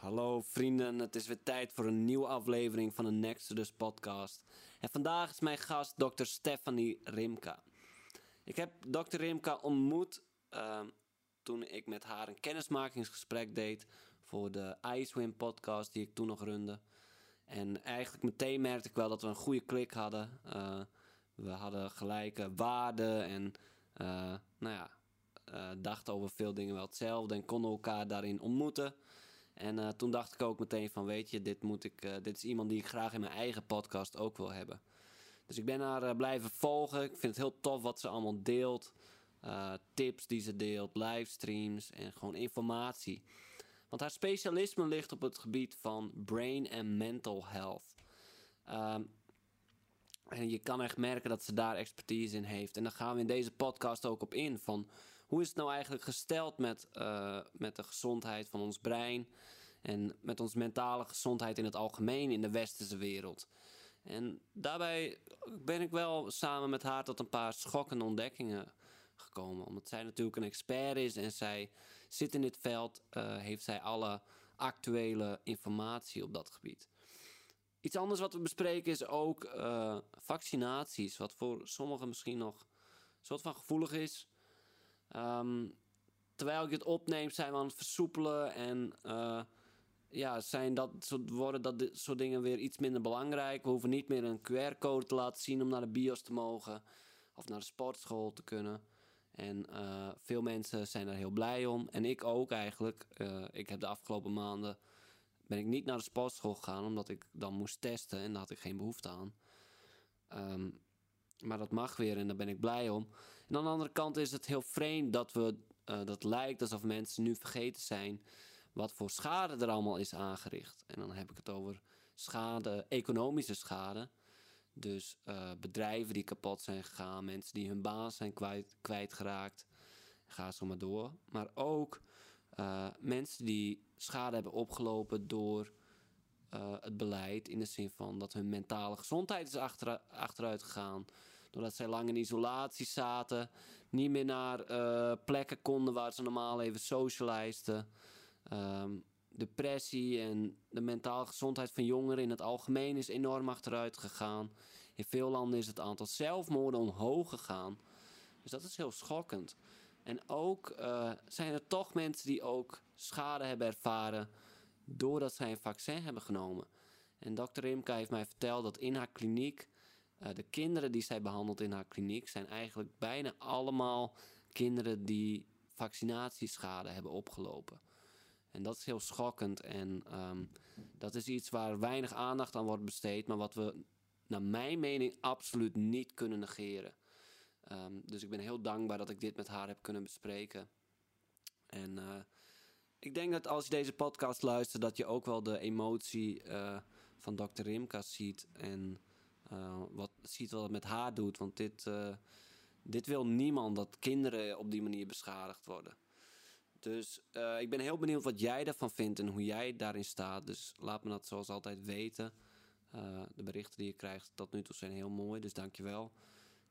Hallo vrienden, het is weer tijd voor een nieuwe aflevering van de Nexus podcast. En vandaag is mijn gast Dr. Stephanie Rimka. Ik heb Dr. Rimka ontmoet uh, toen ik met haar een kennismakingsgesprek deed voor de Icewin podcast die ik toen nog runde. En eigenlijk meteen merkte ik wel dat we een goede klik hadden. Uh, we hadden gelijke waarden en uh, nou ja, uh, dachten over veel dingen wel hetzelfde en konden elkaar daarin ontmoeten. En uh, toen dacht ik ook meteen van, weet je, dit, moet ik, uh, dit is iemand die ik graag in mijn eigen podcast ook wil hebben. Dus ik ben haar uh, blijven volgen. Ik vind het heel tof wat ze allemaal deelt. tips die ze deelt, livestreams en gewoon informatie. Want haar specialisme ligt op het gebied van brain en mental health. Um, en je kan echt merken dat ze daar expertise in heeft. En daar gaan we in deze podcast ook op in. Van hoe is het nou eigenlijk gesteld met, uh, met de gezondheid van ons brein. En met onze mentale gezondheid in het algemeen in de westerse wereld. En daarbij ben ik wel samen met haar tot een paar schokkende ontdekkingen gekomen. Omdat zij natuurlijk een expert is en zij zit in dit veld, uh, heeft zij alle actuele informatie op dat gebied. Iets anders wat we bespreken is ook uh, vaccinaties, wat voor sommigen misschien nog een soort van gevoelig is. Um, terwijl ik het opneem, zijn we aan het versoepelen en uh, ja, zijn dat, worden dat soort dingen weer iets minder belangrijk. We hoeven niet meer een QR-code te laten zien om naar de bios te mogen of naar de sportschool te kunnen. En uh, veel mensen zijn er heel blij om. En ik ook eigenlijk. Uh, ik heb de afgelopen maanden ben ik niet naar de sportschool gegaan omdat ik dan moest testen en daar had ik geen behoefte aan. Um, maar dat mag weer en daar ben ik blij om. En aan de andere kant is het heel vreemd dat we uh, dat lijkt alsof mensen nu vergeten zijn wat voor schade er allemaal is aangericht. En dan heb ik het over schade, economische schade. Dus uh, bedrijven die kapot zijn gegaan, mensen die hun baan zijn kwijt, kwijtgeraakt. Ga zo maar door. Maar ook uh, mensen die schade hebben opgelopen door het beleid. In de zin van dat hun mentale gezondheid is achter, achteruit gegaan. Doordat zij lang in isolatie zaten. Niet meer naar uh, plekken konden waar ze normaal even socializeden. Um, depressie en de mentale gezondheid van jongeren in het algemeen is enorm achteruit gegaan. In veel landen is het aantal zelfmoorden omhoog gegaan. Dus dat is heel schokkend. En ook uh, zijn er toch mensen die ook schade hebben ervaren doordat zij een vaccin hebben genomen. En dokter Rimka heeft mij verteld dat in haar kliniek, uh, de kinderen die zij behandelt in haar kliniek, zijn eigenlijk bijna allemaal kinderen die vaccinatieschade hebben opgelopen. En dat is heel schokkend en um, dat is iets waar weinig aandacht aan wordt besteed, maar wat we naar mijn mening absoluut niet kunnen negeren. Um, dus ik ben heel dankbaar dat ik dit met haar heb kunnen bespreken. En uh, ik denk dat als je deze podcast luistert, dat je ook wel de emotie uh, van Dr. Rimka ziet. En wat, ziet wat het met haar doet. Want dit, uh, dit wil niemand dat kinderen op die manier beschadigd worden. Dus ik ben heel benieuwd wat jij daarvan vindt en hoe jij daarin staat. Dus laat me dat zoals altijd weten. de berichten die je krijgt tot nu toe zijn heel mooi, dus dankjewel.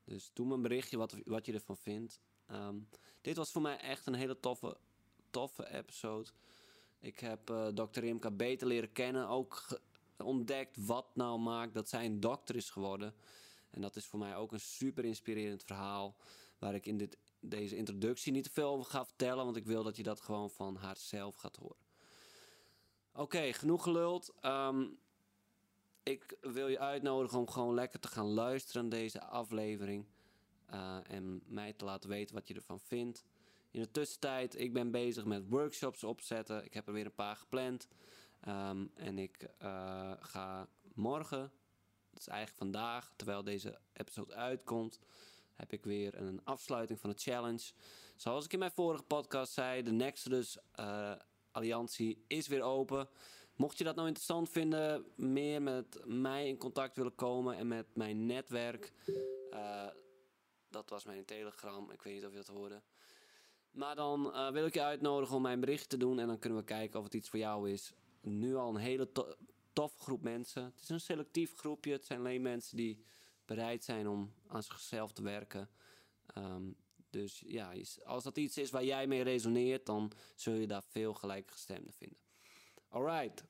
Dus doe me een berichtje wat, wat je ervan vindt. Um, dit was voor mij echt een hele toffe toffe episode. Ik heb uh, Dr. Rimka beter leren kennen. Ook ontdekt wat nou maakt dat zij een dokter is geworden. En dat is voor mij ook een super inspirerend verhaal. Waar ik in dit, deze introductie niet te veel over ga vertellen. Want ik wil dat je dat gewoon van haar zelf gaat horen. Oké, genoeg geluld. Um, ik wil je uitnodigen om gewoon lekker te gaan luisteren naar deze aflevering. Uh, en mij te laten weten wat je ervan vindt. In de tussentijd, ik ben bezig met workshops opzetten. Ik heb er weer een paar gepland. Um, en ik uh, ga morgen, dat is eigenlijk vandaag, terwijl deze episode uitkomt, heb ik weer een afsluiting van de challenge. Zoals ik in mijn vorige podcast zei, de Nexus uh, Alliantie is weer open. Mocht je dat nou interessant vinden, meer met mij in contact willen komen en met mijn netwerk. Uh, dat was mijn Telegram. Ik weet niet of je dat hoorde. Maar dan wil ik je uitnodigen om mijn bericht te doen. En dan kunnen we kijken of het iets voor jou is. Nu al een hele to toffe groep mensen. Het is een selectief groepje. Het zijn alleen mensen die bereid zijn om aan zichzelf te werken. Um, dus ja, als dat iets is waar jij mee resoneert, dan zul je daar veel gelijkgestemden vinden. Alright,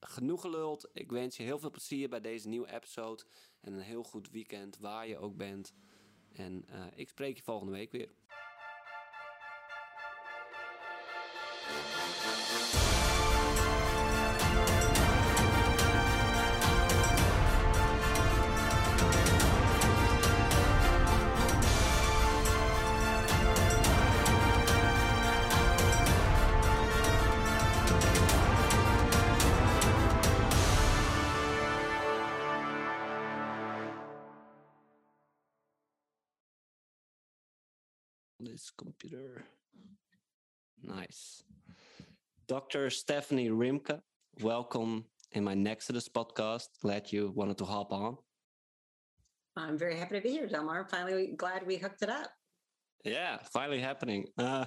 genoeg geluld. Ik wens je heel veel plezier bij deze nieuwe episode. En een heel goed weekend waar je ook bent. En uh, ik spreek je volgende week weer. This computer. Nice. Dr. Stephanie Rimka, welcome in my Nexodus podcast. Glad you wanted to hop on. I'm very happy to be here, Jelmar. Finally, glad we hooked it up. Yeah, finally happening. Uh,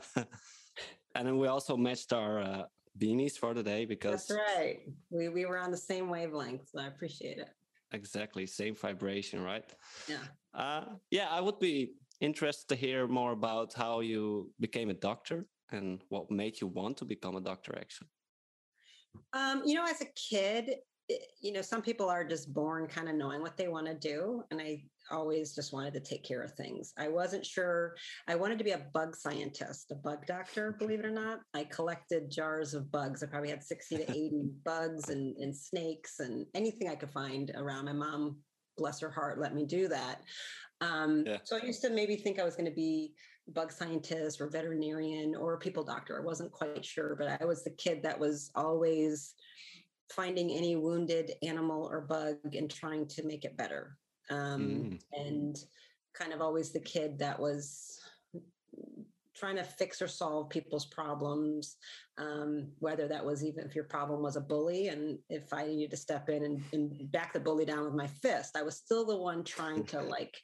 and then we also matched our uh, beanies for the day because that's right. We we were on the same wavelength. So I appreciate it. Exactly, same vibration, right? Yeah. Uh, yeah, I would be interested to hear more about how you became a doctor and what made you want to become a doctor actually? Um, you know as a kid it, you know some people are just born kind of knowing what they want to do and i always just wanted to take care of things. I wasn't sure i wanted to be a bug scientist a bug doctor believe it or not. I collected jars of bugs. I probably had 60 to 80 bugs and, and snakes and anything i could find around. My mom bless her heart let me do that um, yeah. So I used to maybe think I was going to be bug scientist or veterinarian or people doctor. I wasn't quite sure, but I was the kid that was always finding any wounded animal or bug and trying to make it better. Um, mm. And kind of always the kid that was trying to fix or solve people's problems, um, whether that was even if your problem was a bully, and if I needed to step in and, and back the bully down with my fist, I was still the one trying to like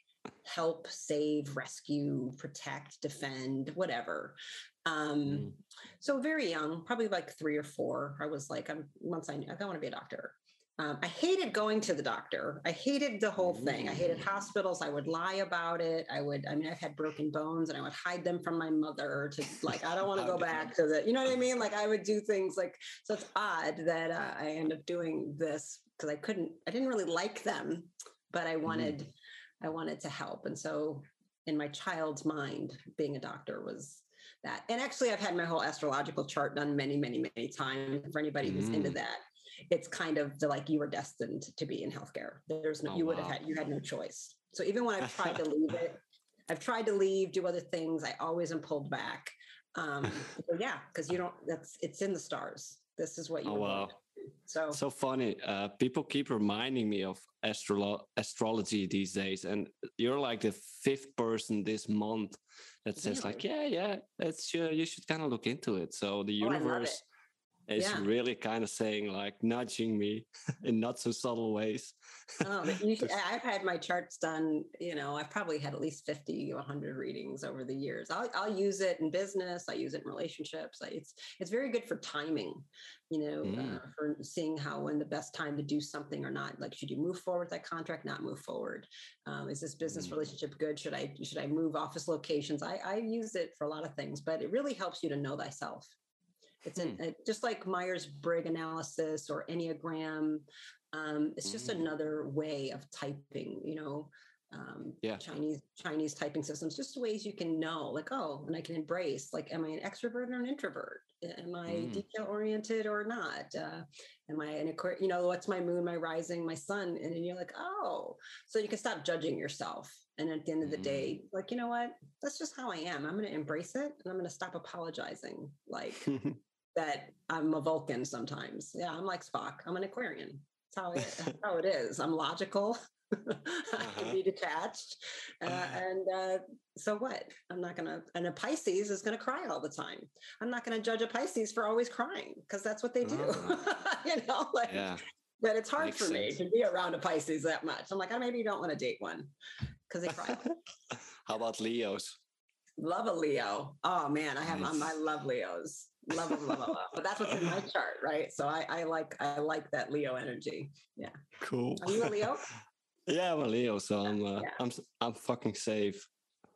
help, save, rescue, protect, defend, whatever. Um, mm. So very young, probably like three or four. I was like, I'm once I knew I want to be a doctor. Um, I hated going to the doctor. I hated the whole thing. I hated hospitals. I would lie about it. I would, I mean, I've had broken bones and I would hide them from my mother to like, I don't want to go back to the, you know what I mean? Like I would do things like, so it's odd that uh, I end up doing this because I couldn't, I didn't really like them, but I wanted, mm. I wanted to help. And so in my child's mind, being a doctor was that. And actually, I've had my whole astrological chart done many, many, many times. For anybody who's mm. into that, it's kind of the, like you were destined to be in healthcare. There's no, oh, you would have had, you had no choice. So even when I've tried to leave it, I've tried to leave, do other things. I always am pulled back. Um, yeah, because you don't. That's it's in the stars. This is what you. Oh wow. So so funny. Uh, people keep reminding me of astro- astrology these days, and you're like the fifth person this month that says really? like, yeah, yeah, that's uh, you should kind of look into it. So the oh, is yeah. really kind of saying like nudging me in not so subtle ways. oh, should, I've had my charts done. You know, I've probably had at least fifty or hundred readings over the years. I'll, I'll use it in business. I use it in relationships. I, it's it's very good for timing. You know, mm. uh, for seeing how when the best time to do something or not. Like, should you move forward with that contract? Not move forward. Um, is this business mm. relationship good? Should I should I move office locations? I, I use it for a lot of things, but it really helps you to know thyself it's an, hmm. just like Myers Briggs analysis or Enneagram. Um, it's just mm. another way of typing, you know, um, yeah. Chinese Chinese typing systems, just ways you can know, like, oh, and I can embrace, like, am I an extrovert or an introvert? Am I mm. detail oriented or not? Uh, am I an you know, what's my moon, my rising, my sun? And then you're like, oh, so you can stop judging yourself. And at the end of the day, mm. like, you know what? That's just how I am. I'm going to embrace it and I'm going to stop apologizing. Like, that I'm a Vulcan sometimes. Yeah, I'm like Spock. I'm an Aquarian. That's how it, that's how it is. I'm logical. uh-huh. I can be detached. Uh, uh-huh. and uh, so what? I'm not going to, and a Pisces is going to cry all the time. I'm not going to judge a Pisces for always crying because that's what they do. Uh-huh. you know, like, yeah. but it's hard Makes for sense. me to be around a Pisces that much. I'm like, I maybe don't want to date one because they cry. How about Leos? Love a Leo. Oh man, I have nice. I love Leos love them, love, love, But that's what's in my chart, right? So I, I like I like that Leo energy. Yeah. Cool. Are you a Leo? yeah, I'm a Leo, so I'm uh, yeah. I'm I'm fucking safe.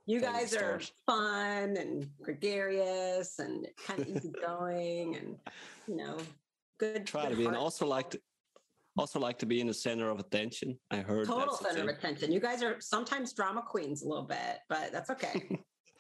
You guys are fun and gregarious and kind of easygoing and you know good. Try good to be, and also like to also like to be in the center of attention. I heard total center of attention. You guys are sometimes drama queens a little bit, but that's okay.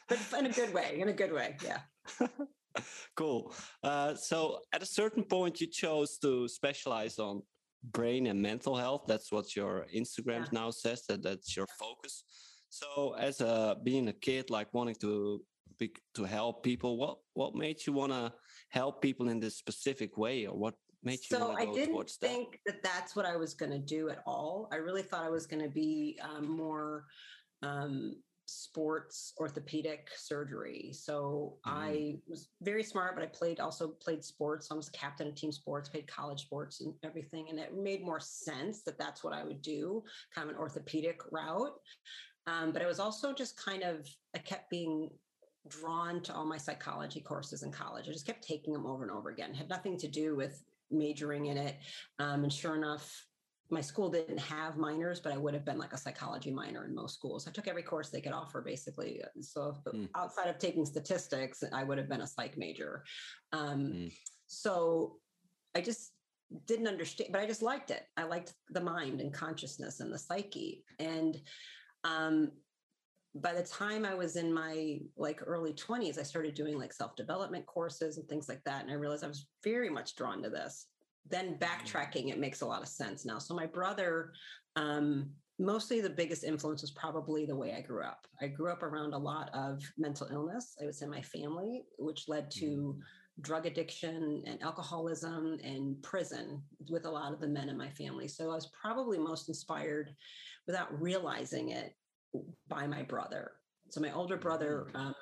but in a good way. In a good way. Yeah. cool. Uh, so at a certain point, you chose to specialize on brain and mental health. That's what your Instagram Yeah. now says. That that's your focus. So as a being a kid, like wanting to be, to help people, what what made you want to help people in this specific way, or what made you So want I didn't towards that? think that that's what I was going to do at all. I really thought I was going to be um, more um, sports orthopedic surgery. So Mhm. I was very smart, but I played also played sports. I was captain of team sports, played college sports and everything, and it made more sense that that's what I would do, kind of an orthopedic route. Um, but I was also just kind of I kept being drawn to all my psychology courses in college. I just kept taking them over and over again. Had nothing to do with majoring in it. Um, and sure enough, my school didn't have minors, but I would have been like a psychology minor in most schools. I took every course they could offer, basically. So if- Hmm. outside of taking statistics, I would have been a psych major. Um, Hmm. So I just didn't understand, but I just liked it. I liked the mind and consciousness and the psyche. And um, by the time I was in my like early 20s, I started doing like self-development courses and things like that. And I realized I was very much drawn to this. Then backtracking, it makes a lot of sense now. So my brother, um, mostly the biggest influence was probably the way I grew up. I grew up around a lot of mental illness. I was in my family, which led to drug addiction and alcoholism and prison with a lot of the men in my family. So I was probably most inspired without realizing it by my brother. So my older brother, um,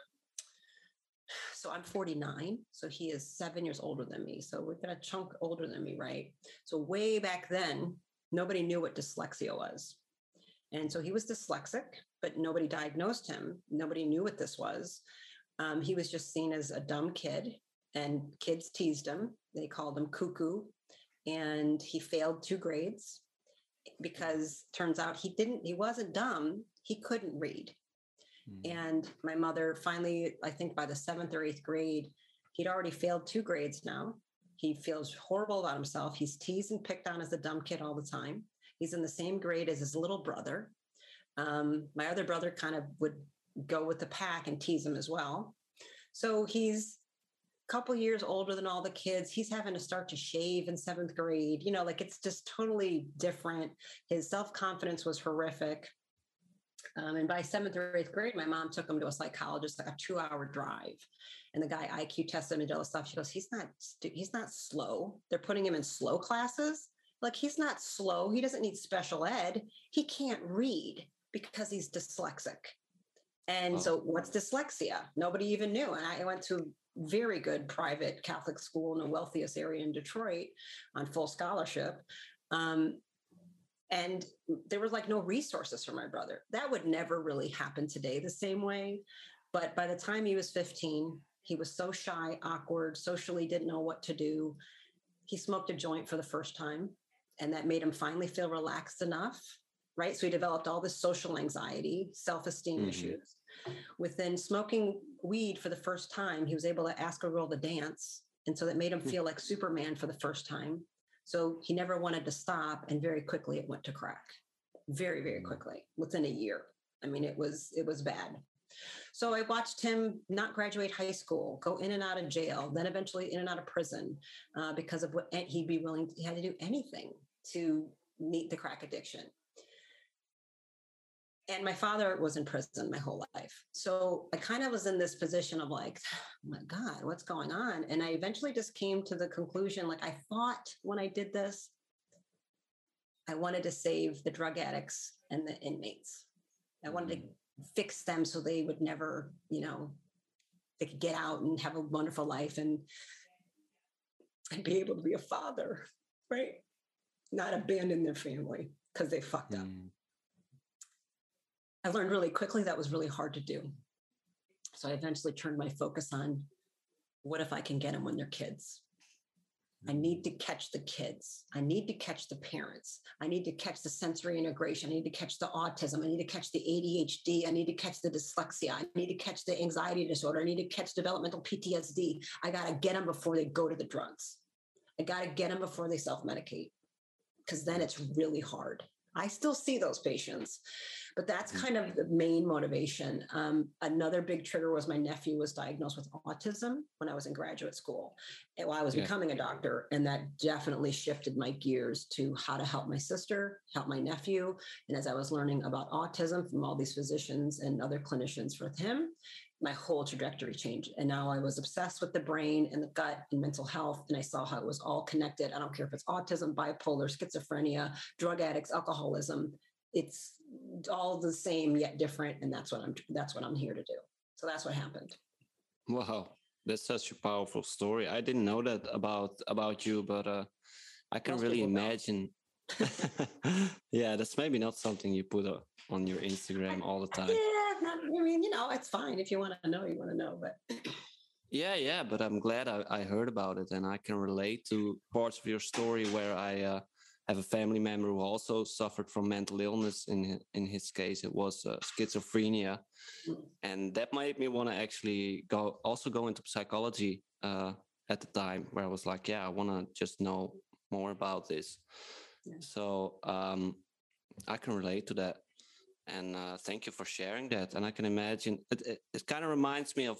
so I'm 49, so he is seven years older than me. So we've got a chunk older than me, right? So way back then, nobody knew what dyslexia was. And so he was dyslexic, but nobody diagnosed him. Nobody knew what this was. Um, he was just seen as a dumb kid, and kids teased him. They called him cuckoo, and he failed two grades because turns out he didn't. He wasn't dumb. He couldn't read. Mm. And my mother finally, I think by the seventh or eighth grade, he'd already failed two grades now. He feels horrible about himself. He's teased and picked on as a dumb kid all the time. He's in the same grade as his little brother. Um, my other brother kind of would go with the pack and tease him as well. So he's a couple years older than all the kids. He's having to start to shave in seventh grade. You know, like it's just totally different. His self confidence was horrific. Um, and by seventh or eighth grade, my mom took him to a psychologist, like a two-hour drive. And the guy IQ tested him and did all this stuff. She goes, "He's not. He's not slow. They're putting him in slow classes. Like he's not slow. He doesn't need special ed. He can't read because he's dyslexic. And Oh. so, what's dyslexia? Nobody even knew. And I went to very good private Catholic school in the wealthiest area in Detroit on full scholarship. Um, and there was like no resources for my brother. That would never really happen today the same way. But by the time he was 15, he was so shy, awkward, socially didn't know what to do. He smoked a joint for the first time, and that made him finally feel relaxed enough. Right. So he developed all this social anxiety, self esteem Mhm. issues. Within smoking weed for the first time, he was able to ask a girl to dance. And so that made him Hmm. feel like Superman for the first time. So he never wanted to stop, and very quickly it went to crack. Very, very Mm. quickly, within a year. I mean, it was it was bad. So I watched him not graduate high school, go in and out of jail, then eventually in and out of prison uh, because of what he'd be willing. He had to do anything to meet the crack addiction. And my father was in prison my whole life. So I kind of was in this position of like, oh my God, what's going on? And I eventually just came to the conclusion like, I thought when I did this, I wanted to save the drug addicts and the inmates. I wanted to fix them so they would never, you know, they could get out and have a wonderful life and and be able to be a father, right? Not abandon their family because they fucked up. Mm. I learned really quickly that was really hard to do. So I eventually turned my focus on what if I can get them when they're kids? I mm-hmm. need to catch the kids. I need to catch the parents. I need to catch the sensory integration. I need to catch the autism. I need to catch the ADHD. I need to catch the dyslexia. I need to catch the anxiety disorder. I need to catch developmental PTSD. I got to get them before they go to the drugs. I got to get them before they self medicate because then it's really hard. I still see those patients, but that's mm. kind of the main motivation. Um, another big trigger was my nephew was diagnosed with autism when I was in graduate school while I was yeah. becoming a doctor. And that definitely shifted my gears to how to help my sister, help my nephew. And as I was learning about autism from all these physicians and other clinicians with him, my whole trajectory changed. And now I was obsessed with the brain and the gut and mental health. And I saw how it was all connected. I don't care if it's autism, bipolar, schizophrenia, drug addicts, alcoholism. It's all the same yet different. And that's what I'm that's what I'm here to do. So that's what happened. Wow. That's such a powerful story. I didn't know that about about you, but uh, I can Most really imagine. yeah, that's maybe not something you put on your Instagram all the time. Yeah I mean, you know, it's fine if you want to know, you want to know, but. Yeah, yeah, but I'm glad I, I, heard about it and I can relate to parts of your story where I uh, have a family member who also suffered from mental illness. In in his case, it was uh, schizophrenia, mm. and that made me want to actually go also go into psychology uh, at the time, where I was like, yeah, I want to just know more about this. Yeah. So um, I can relate to that and uh, thank you for sharing that. And I can imagine it, it, it kind of reminds me of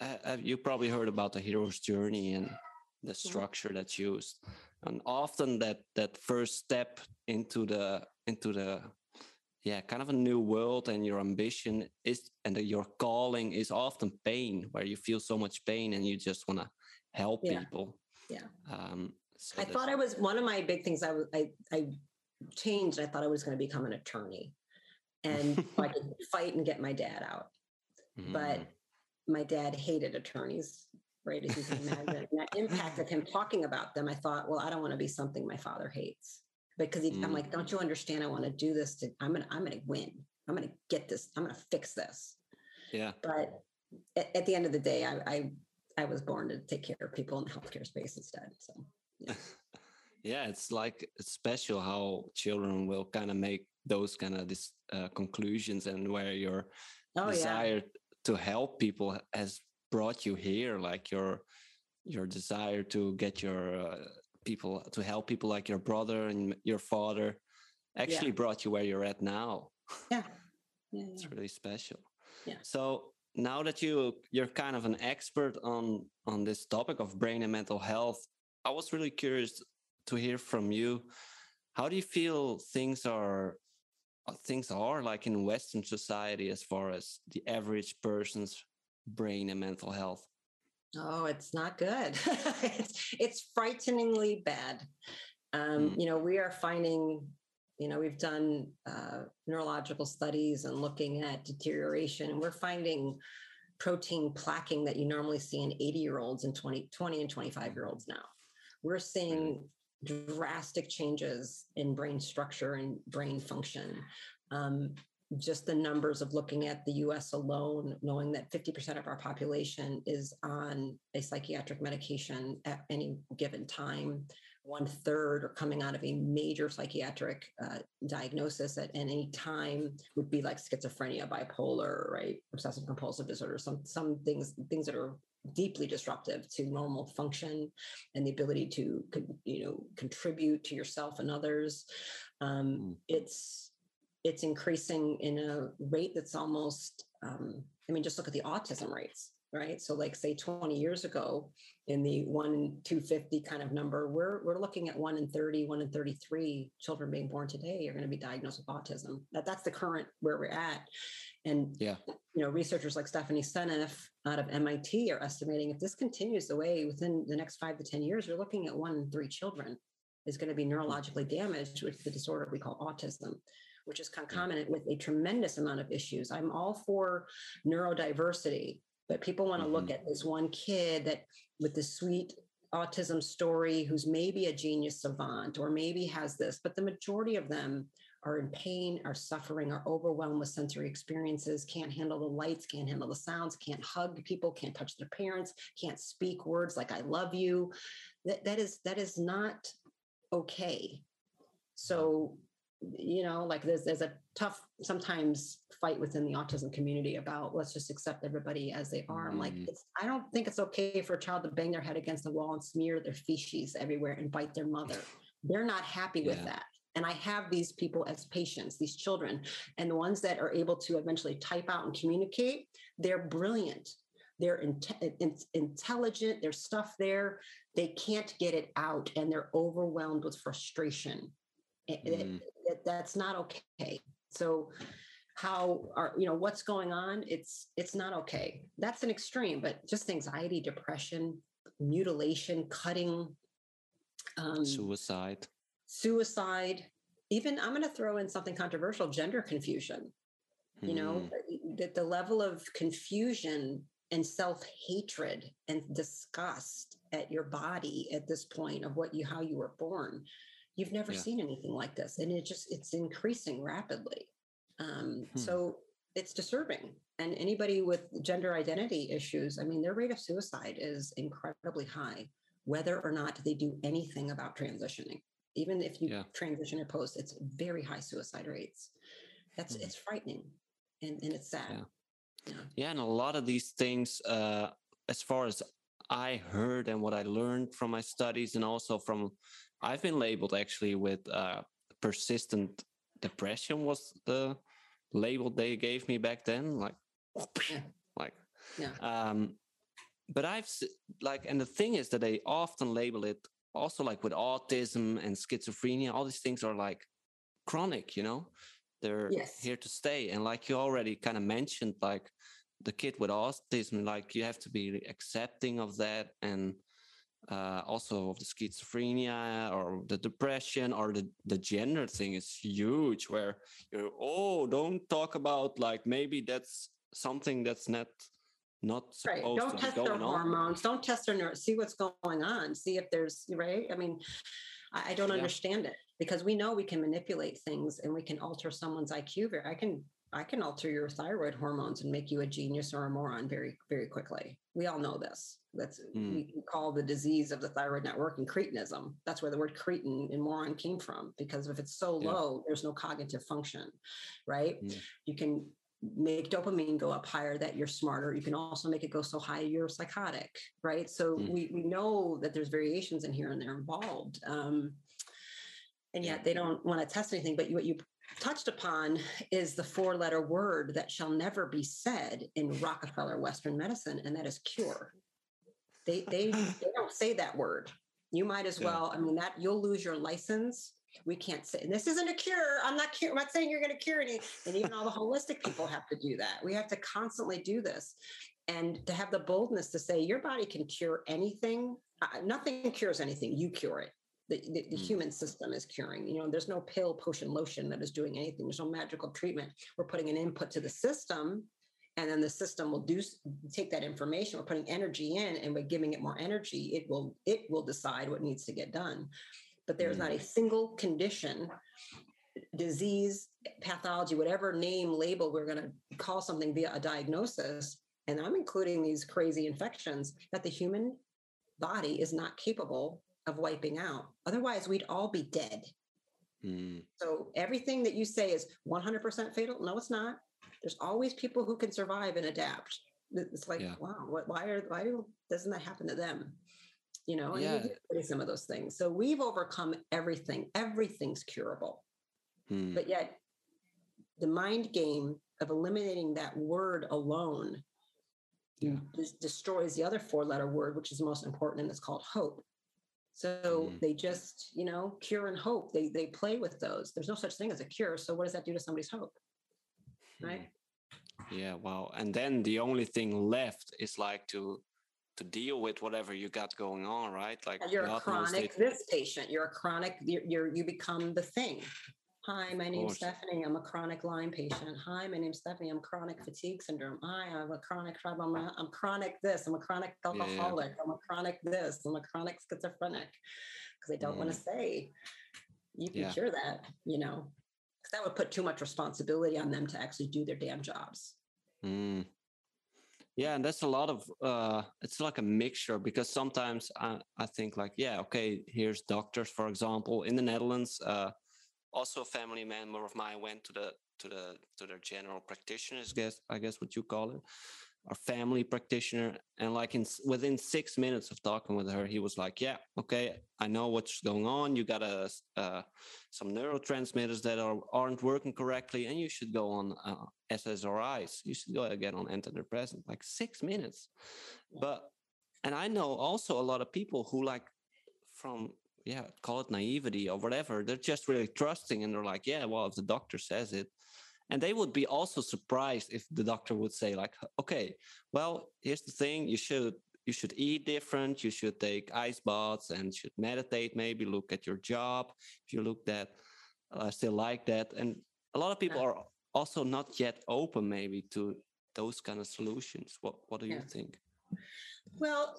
uh, you probably heard about the hero's journey and the structure that's used. And often that that first step into the into the yeah kind of a new world and your ambition is and your calling is often pain where you feel so much pain and you just want to help yeah. people. Yeah. Um, so I thought I was one of my big things. I was I I changed. I thought I was going to become an attorney and I could fight and get my dad out. Mm. But my dad hated attorneys, right? As you can imagine. and that impact of him talking about them, I thought, well, I don't want to be something my father hates. Because he, mm. I'm like, don't you understand? I want to do this to I'm gonna I'm gonna win. I'm gonna get this, I'm gonna fix this. Yeah. But at, at the end of the day, I, I I was born to take care of people in the healthcare space instead. So yeah. yeah, it's like it's special how children will kind of make those kind of this uh, conclusions and where your oh, desire yeah. to help people has brought you here like your your desire to get your uh, people to help people like your brother and your father actually yeah. brought you where you're at now. Yeah, yeah it's really special. Yeah. So now that you you're kind of an expert on on this topic of brain and mental health i was really curious to hear from you. How do you feel things are things are like in Western society as far as the average person's brain and mental health? Oh, it's not good. it's, it's frighteningly bad. Um, mm. You know, we are finding, you know, we've done uh, neurological studies and looking at deterioration, and we're finding protein plaquing that you normally see in 80 year olds and 20, 20 and 25 year olds now. We're seeing drastic changes in brain structure and brain function. Um, just the numbers of looking at the US alone, knowing that 50% of our population is on a psychiatric medication at any given time. One third are coming out of a major psychiatric uh, diagnosis at any time would be like schizophrenia, bipolar, right? Obsessive compulsive disorder, some some things things that are deeply disruptive to normal function and the ability to you know contribute to yourself and others um, mm. it's it's increasing in a rate that's almost um, i mean just look at the autism rates right so like say 20 years ago in the 1 in 250 kind of number. We're we're looking at 1 in 30 1 in 33 children being born today are going to be diagnosed with autism. That that's the current where we're at. And yeah, you know, researchers like Stephanie Seneff out of MIT are estimating if this continues the way within the next five to 10 years, you're looking at one in three children is going to be neurologically damaged with the disorder we call autism, which is concomitant with a tremendous amount of issues. I'm all for neurodiversity, but people want to mm-hmm. look at this one kid that with the sweet autism story who's maybe a genius savant or maybe has this, but the majority of them are in pain, are suffering, are overwhelmed with sensory experiences, can't handle the lights, can't handle the sounds, can't hug people, can't touch their parents, can't speak words like I love you. That, that is that is not okay. So you know, like there's there's a tough sometimes fight within the autism community about let's just accept everybody as they are. I'm like, Mm. it's I don't think it's okay for a child to bang their head against the wall and smear their feces everywhere and bite their mother. They're not happy with that. And I have these people as patients, these children, and the ones that are able to eventually type out and communicate, they're brilliant. They're inte- in- intelligent. There's stuff there. They can't get it out, and they're overwhelmed with frustration. Mm. That- that's not okay. So, how are you know what's going on? It's it's not okay. That's an extreme, but just anxiety, depression, mutilation, cutting, um, Suicide. suicide even i'm going to throw in something controversial gender confusion you know Mm. that the level of confusion and self-hatred and disgust at your body at this point of what you how you were born you've never Yeah. seen anything like this and it just it's increasing rapidly um, Hmm. so it's disturbing and anybody with gender identity issues i mean their rate of suicide is incredibly high whether or not they do anything about transitioning even if you Yeah. transition or post it's very high suicide rates that's Hmm. it's frightening and, and it's sad Yeah. yeah. Yeah, and a lot of these things, uh, as far as I heard and what I learned from my studies, and also from, I've been labeled actually with uh, persistent depression was the label they gave me back then. Like, Yeah. like, Yeah. Um, but I've like, and the thing is that they often label it also like with autism and schizophrenia. All these things are like chronic, you know. They're Yes. here to stay, and like you already kind of mentioned, like the kid with autism, like you have to be accepting of that, and uh, also of the schizophrenia or the depression or the the gender thing is huge. Where you're oh, don't talk about like maybe that's something that's not not right supposed don't to test their going on. hormones don't test their nerves see what's going on see if there's right i mean i, I don't Yeah. understand it because we know we can manipulate things and we can alter someone's iq i can i can alter your thyroid hormones and make you a genius or a moron very very quickly we all know this that's Mm. we call the disease of the thyroid network and cretinism that's where the word cretin and moron came from because if it's so Yeah. low there's no cognitive function right Mm. you can make dopamine go up higher that you're smarter you can also make it go so high you're psychotic right so Mm. we, we know that there's variations in here and they're involved um, and yet they don't want to test anything but you, what you touched upon is the four letter word that shall never be said in rockefeller western medicine and that is cure. They they, they don't say that word. You might as Yeah. well i mean that you'll lose your license. We can't say and this isn't a cure. I'm not cure, i'm not saying you're going to cure any and even all the holistic people have to do that. We have to constantly do this. And to have the boldness to say your body can cure anything uh, nothing cures anything. You cure it the, the, the Mm. human system is curing you know there's no pill potion lotion that is doing anything there's no magical treatment we're putting an input to the system and then the system will do take that information we're putting energy in and we're giving it more energy it will it will decide what needs to get done but there's Mm. not a single condition disease pathology whatever name label we're going to call something via a diagnosis and i'm including these crazy infections that the human body is not capable of wiping out otherwise we'd all be dead Mm. so everything that you say is 100% fatal no it's not there's always people who can survive and adapt it's like Yeah. wow what, why are why doesn't that happen to them you know and Yeah. some of those things so we've overcome everything everything's curable Mm. but yet the mind game of eliminating that word alone Yeah. destroys the other four letter word which is most important and it's called hope so Mm. they just you know cure and hope they they play with those there's no such thing as a cure so what does that do to somebody's hope right Mm. Yeah, wow. And then the only thing left is like to to deal with whatever you got going on, right? Like you're a chronic this patient you're a chronic you're, you're you become the thing hi my name's stephanie i'm a chronic lyme patient hi my name's stephanie i'm chronic fatigue syndrome hi i'm a chronic problem. i'm chronic this i'm a chronic Yeah, yeah. alcoholic i'm a chronic this i'm a chronic schizophrenic because they don't want to say you can Mm. Yeah. cure that you know because that would put too much responsibility on them to actually do their damn jobs Mm. Yeah, and that's a lot of uh it's like a mixture because sometimes I, I think like, yeah, okay, here's doctors, for example, in the Netherlands, uh also a family member of mine went to the to the to their general practitioners guess i guess what you call it our family practitioner. And like in within six minutes of talking with her he was like yeah okay i know what's going on. You got a, uh, some neurotransmitters that are, aren't working correctly and you should go on uh, ssris you should go get on antidepressant. Like six minutes. But and i know also a lot of people who like from yeah call it naivety or whatever. They're just really trusting and they're like yeah well if the doctor says it. And they would be also surprised if the doctor would say like okay well here's the thing. You should you should eat different. You should take ice baths and should meditate maybe look at your job if you look that i uh, still like that. And a lot of people yeah. are also not yet open maybe to those kind of solutions. What what do yeah. you think? Well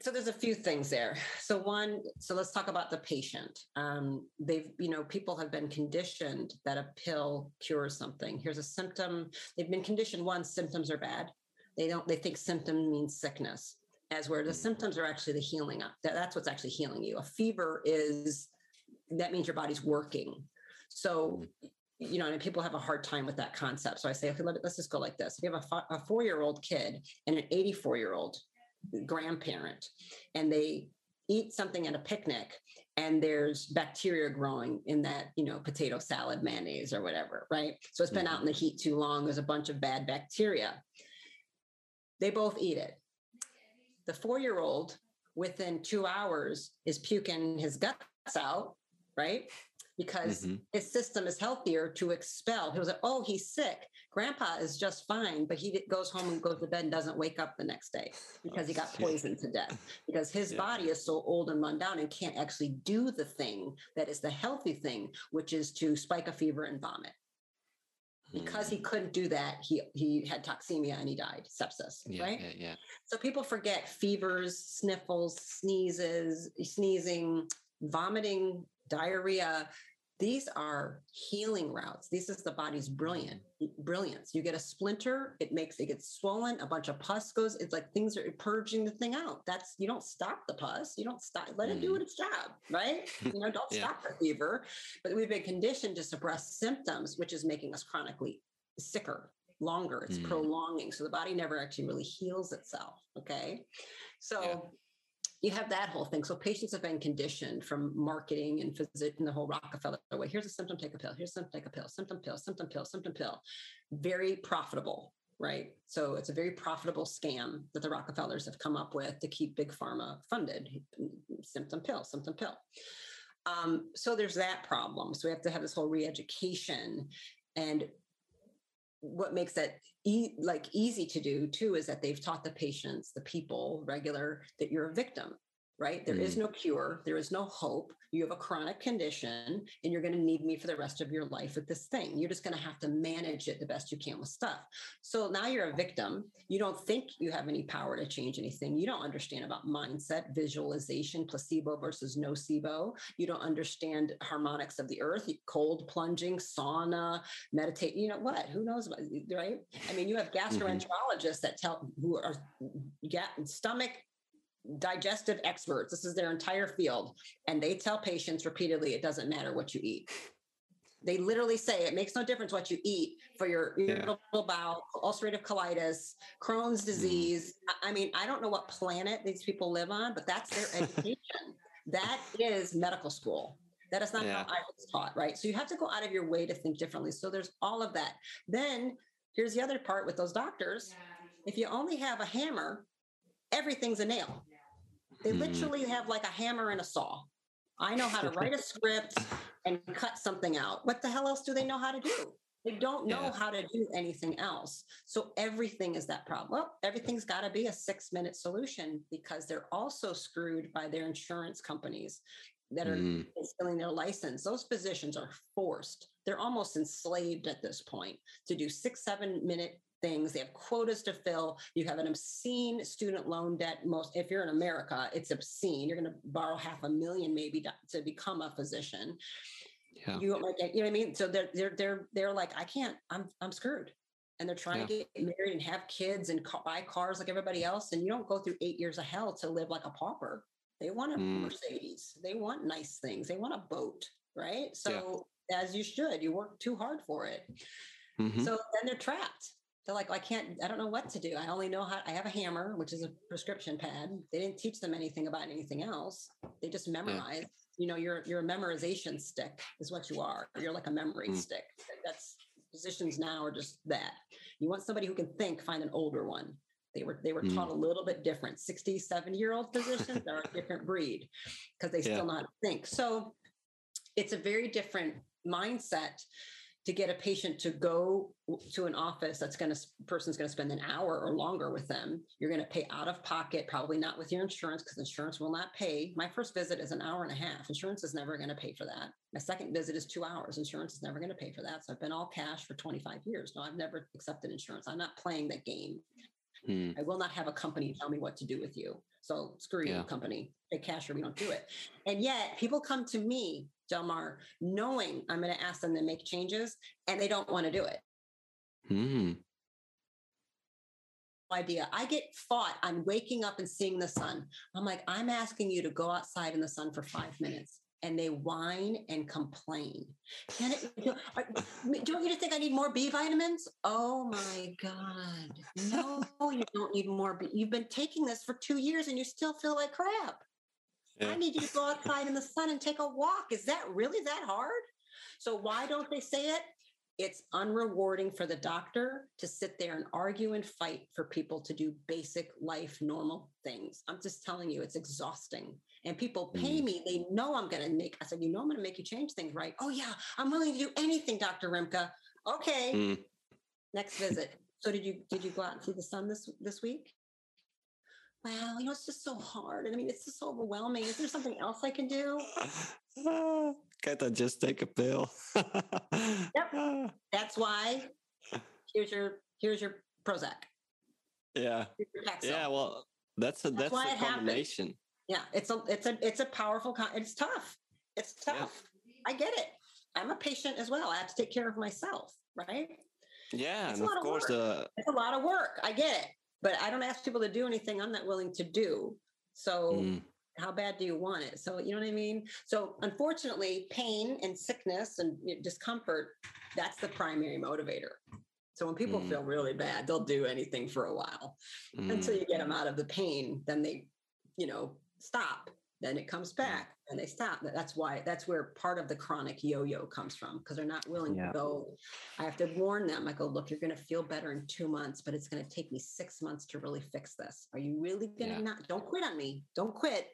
so there's a few things there. So one so let's talk about the patient. Um, they've you know people have been conditioned that a pill cures something. Here's a symptom. They've been conditioned one symptoms are bad. They don't they think symptom means sickness as where the symptoms are actually the healing up. That, that's what's actually healing you. A fever is that means your body's working. So you know, and people have a hard time with that concept. So I say, okay, let, us just go like this. If you have a, a four year old kid and an 84 year old, grandparent and they eat something at a picnic and there's bacteria growing in that you know potato salad mayonnaise or whatever right so it's been mm-hmm. out in the heat too long there's a bunch of bad bacteria they both eat it the four year old within two hours is puking his guts out right because mm-hmm. his system is healthier to expel. He was like, oh, he's sick. Grandpa is just fine, but he goes home and goes to bed and doesn't wake up the next day because he got poisoned to death because his yeah. body is so old and run down and can't actually do the thing that is the healthy thing, which is to spike a fever and vomit. Because he hmm. couldn't do that, he he had toxemia and he died, sepsis, yeah, right? Yeah, yeah. So people forget fevers, sniffles, sneezes, sneezing, vomiting, diarrhea these are healing routes. This is the body's brilliant brilliance. You get a splinter, it makes it gets swollen, a bunch of pus goes. It's like things are purging the thing out. That's you don't stop the pus. You don't stop. Let mm. it do mm. its job, right? You know, don't yeah. stop the fever. But we've been conditioned to suppress symptoms, which is making us chronically sicker longer. It's mm. prolonging. So the body never actually really heals itself. Okay. So yeah you have that whole thing. So patients have been conditioned from marketing and physician, the whole Rockefeller way. Here's a symptom, take a pill. Here's a symptom, take a pill. Symptom pill, symptom pill, symptom pill. Very profitable, right? So it's a very profitable scam that the Rockefellers have come up with to keep big pharma funded. Symptom pill, symptom pill. Um, so there's that problem. So we have to have this whole re-education and what makes that e- like easy to do too is that they've taught the patients the people regular that you're a victim right There mm. is no cure there is no hope you have a chronic condition and you're going to need me for the rest of your life with this thing. You're just going to have to manage it the best you can with stuff. So now you're a victim. You don't think you have any power to change anything. You don't understand about mindset, visualization, placebo versus nocebo. You don't understand harmonics of the earth, cold plunging, sauna, meditate. You know what? Who knows about right? I mean, you have mm-hmm. gastroenterologists that tell who are yeah, stomach digestive experts. This is their entire field. And they tell patients repeatedly it doesn't matter what you eat. They literally say it makes no difference what you eat for your irritable yeah. bowel, ulcerative colitis, Crohn's mm. disease. Mm. I mean, I don't know what planet these people live on, but that's their education. that is medical school. That is not yeah. how I was taught, right? So you have to go out of your way to think differently. So there's all of that. Then here's the other part with those doctors. If you only have a hammer, everything's a nail. They mm. literally have like a hammer and a saw. I know how to write a script and cut something out. What the hell else do they know how to do? They don't know yeah. how to do anything else. So everything is that problem. Well, everything's got to be a six minute solution because they're also screwed by their insurance companies that are mm. their license. Those physicians are forced. They're almost enslaved at this point to do six, seven minute things. They have quotas to fill. You have an obscene student loan debt. Most, if you're in America, it's obscene. You're going to borrow half a million maybe to, to become a physician. Yeah. You like you know what I mean? So they're they're they're they're like, I can't. I'm I'm screwed. And they're trying yeah. to get married and have kids and buy cars like everybody else. And you don't go through eight years of hell to live like a pauper. They want a Mm. Mercedes. They want nice things. They want a boat, right? So as you should, you work too hard for it. Mhm. So then they're trapped. They're like, I can't, I don't know what to do. I only know how I have a hammer, which is a prescription pad. They didn't teach them anything about anything else. They just memorize. You know, you're you're a memorization stick is what you are. You're like a memory Mm. stick. That's physicians now are just that. You want somebody who can think, find an older one. They were they were Mm. taught a little bit different. 60, 70 year old physicians are a different breed because they Yeah. still not think. So it's a very different mindset to get a patient to go to an office that's going to person's going to spend an hour or longer with them. You're going to pay out of pocket probably not with your insurance because insurance will not pay. My first visit is an hour and a half. Insurance is never going to pay for that. My second visit is two hours. Insurance is never going to pay for that. So i've been all cash for 25 years. No i've never accepted insurance. I'm not playing that game. Mm. I will not have a company tell me what to do with you. So screw you, company. Pay cash or we don't do it. And yet people come to me, Jelmar, knowing I'm going to ask them to make changes and they don't want to do it. Mm. Idea. I get fought. I'm waking up and seeing the sun. I'm like, I'm asking you to go outside in the sun for five minutes. And they whine and complain. Can it, don't you just think I need more B vitamins? Oh my God. No, you don't need more. B. You've been taking this for two years and you still feel like crap. Yeah. I need you to go outside in the sun and take a walk. Is that really that hard? So why don't they say it? It's unrewarding for the doctor to sit there and argue and fight for people to do basic life normal things. I'm just telling you, it's exhausting. And people pay Mm. me, they know I'm going to make, I said, you know, I'm going to make you change things, right? Oh, yeah, I'm willing to do anything, Dr. Rimka. Okay, Mm. next visit. So did you did you go out and see the sun this this week? Well, you know, it's just so hard. And I mean, it's just so overwhelming. Is there something else I can do? Ah, Can't I just take a pill? Yep. That's why here's your here's your Prozac. Yeah. Your Yeah. Well, that's a That's that's, why a it happens. combination. Yeah, it's a it's a it's a powerful con- it's tough. It's Yeah. tough. I get it. I'm a patient as well. I have to take care of myself, right? Yeah, It's and a of lot of course work. the It's a lot of work. I get it. But I don't ask people to do anything I'm not willing to do. So Mm, how bad do you want it? So you know what I mean? So unfortunately, pain and sickness and discomfort, that's the primary motivator. So when people Mm. feel really bad, they'll do anything for a while mm, until you get them out of the pain. Then they, you know, stop. Then it comes back and they stop. That's why, that's where part of the chronic yo yo comes from because they're not willing Yeah. to go. I have to warn them. I go, look, you're going to feel better in two months, but it's going to take me six months to really fix this. Are you really going to Yeah. not? Don't quit on me. Don't quit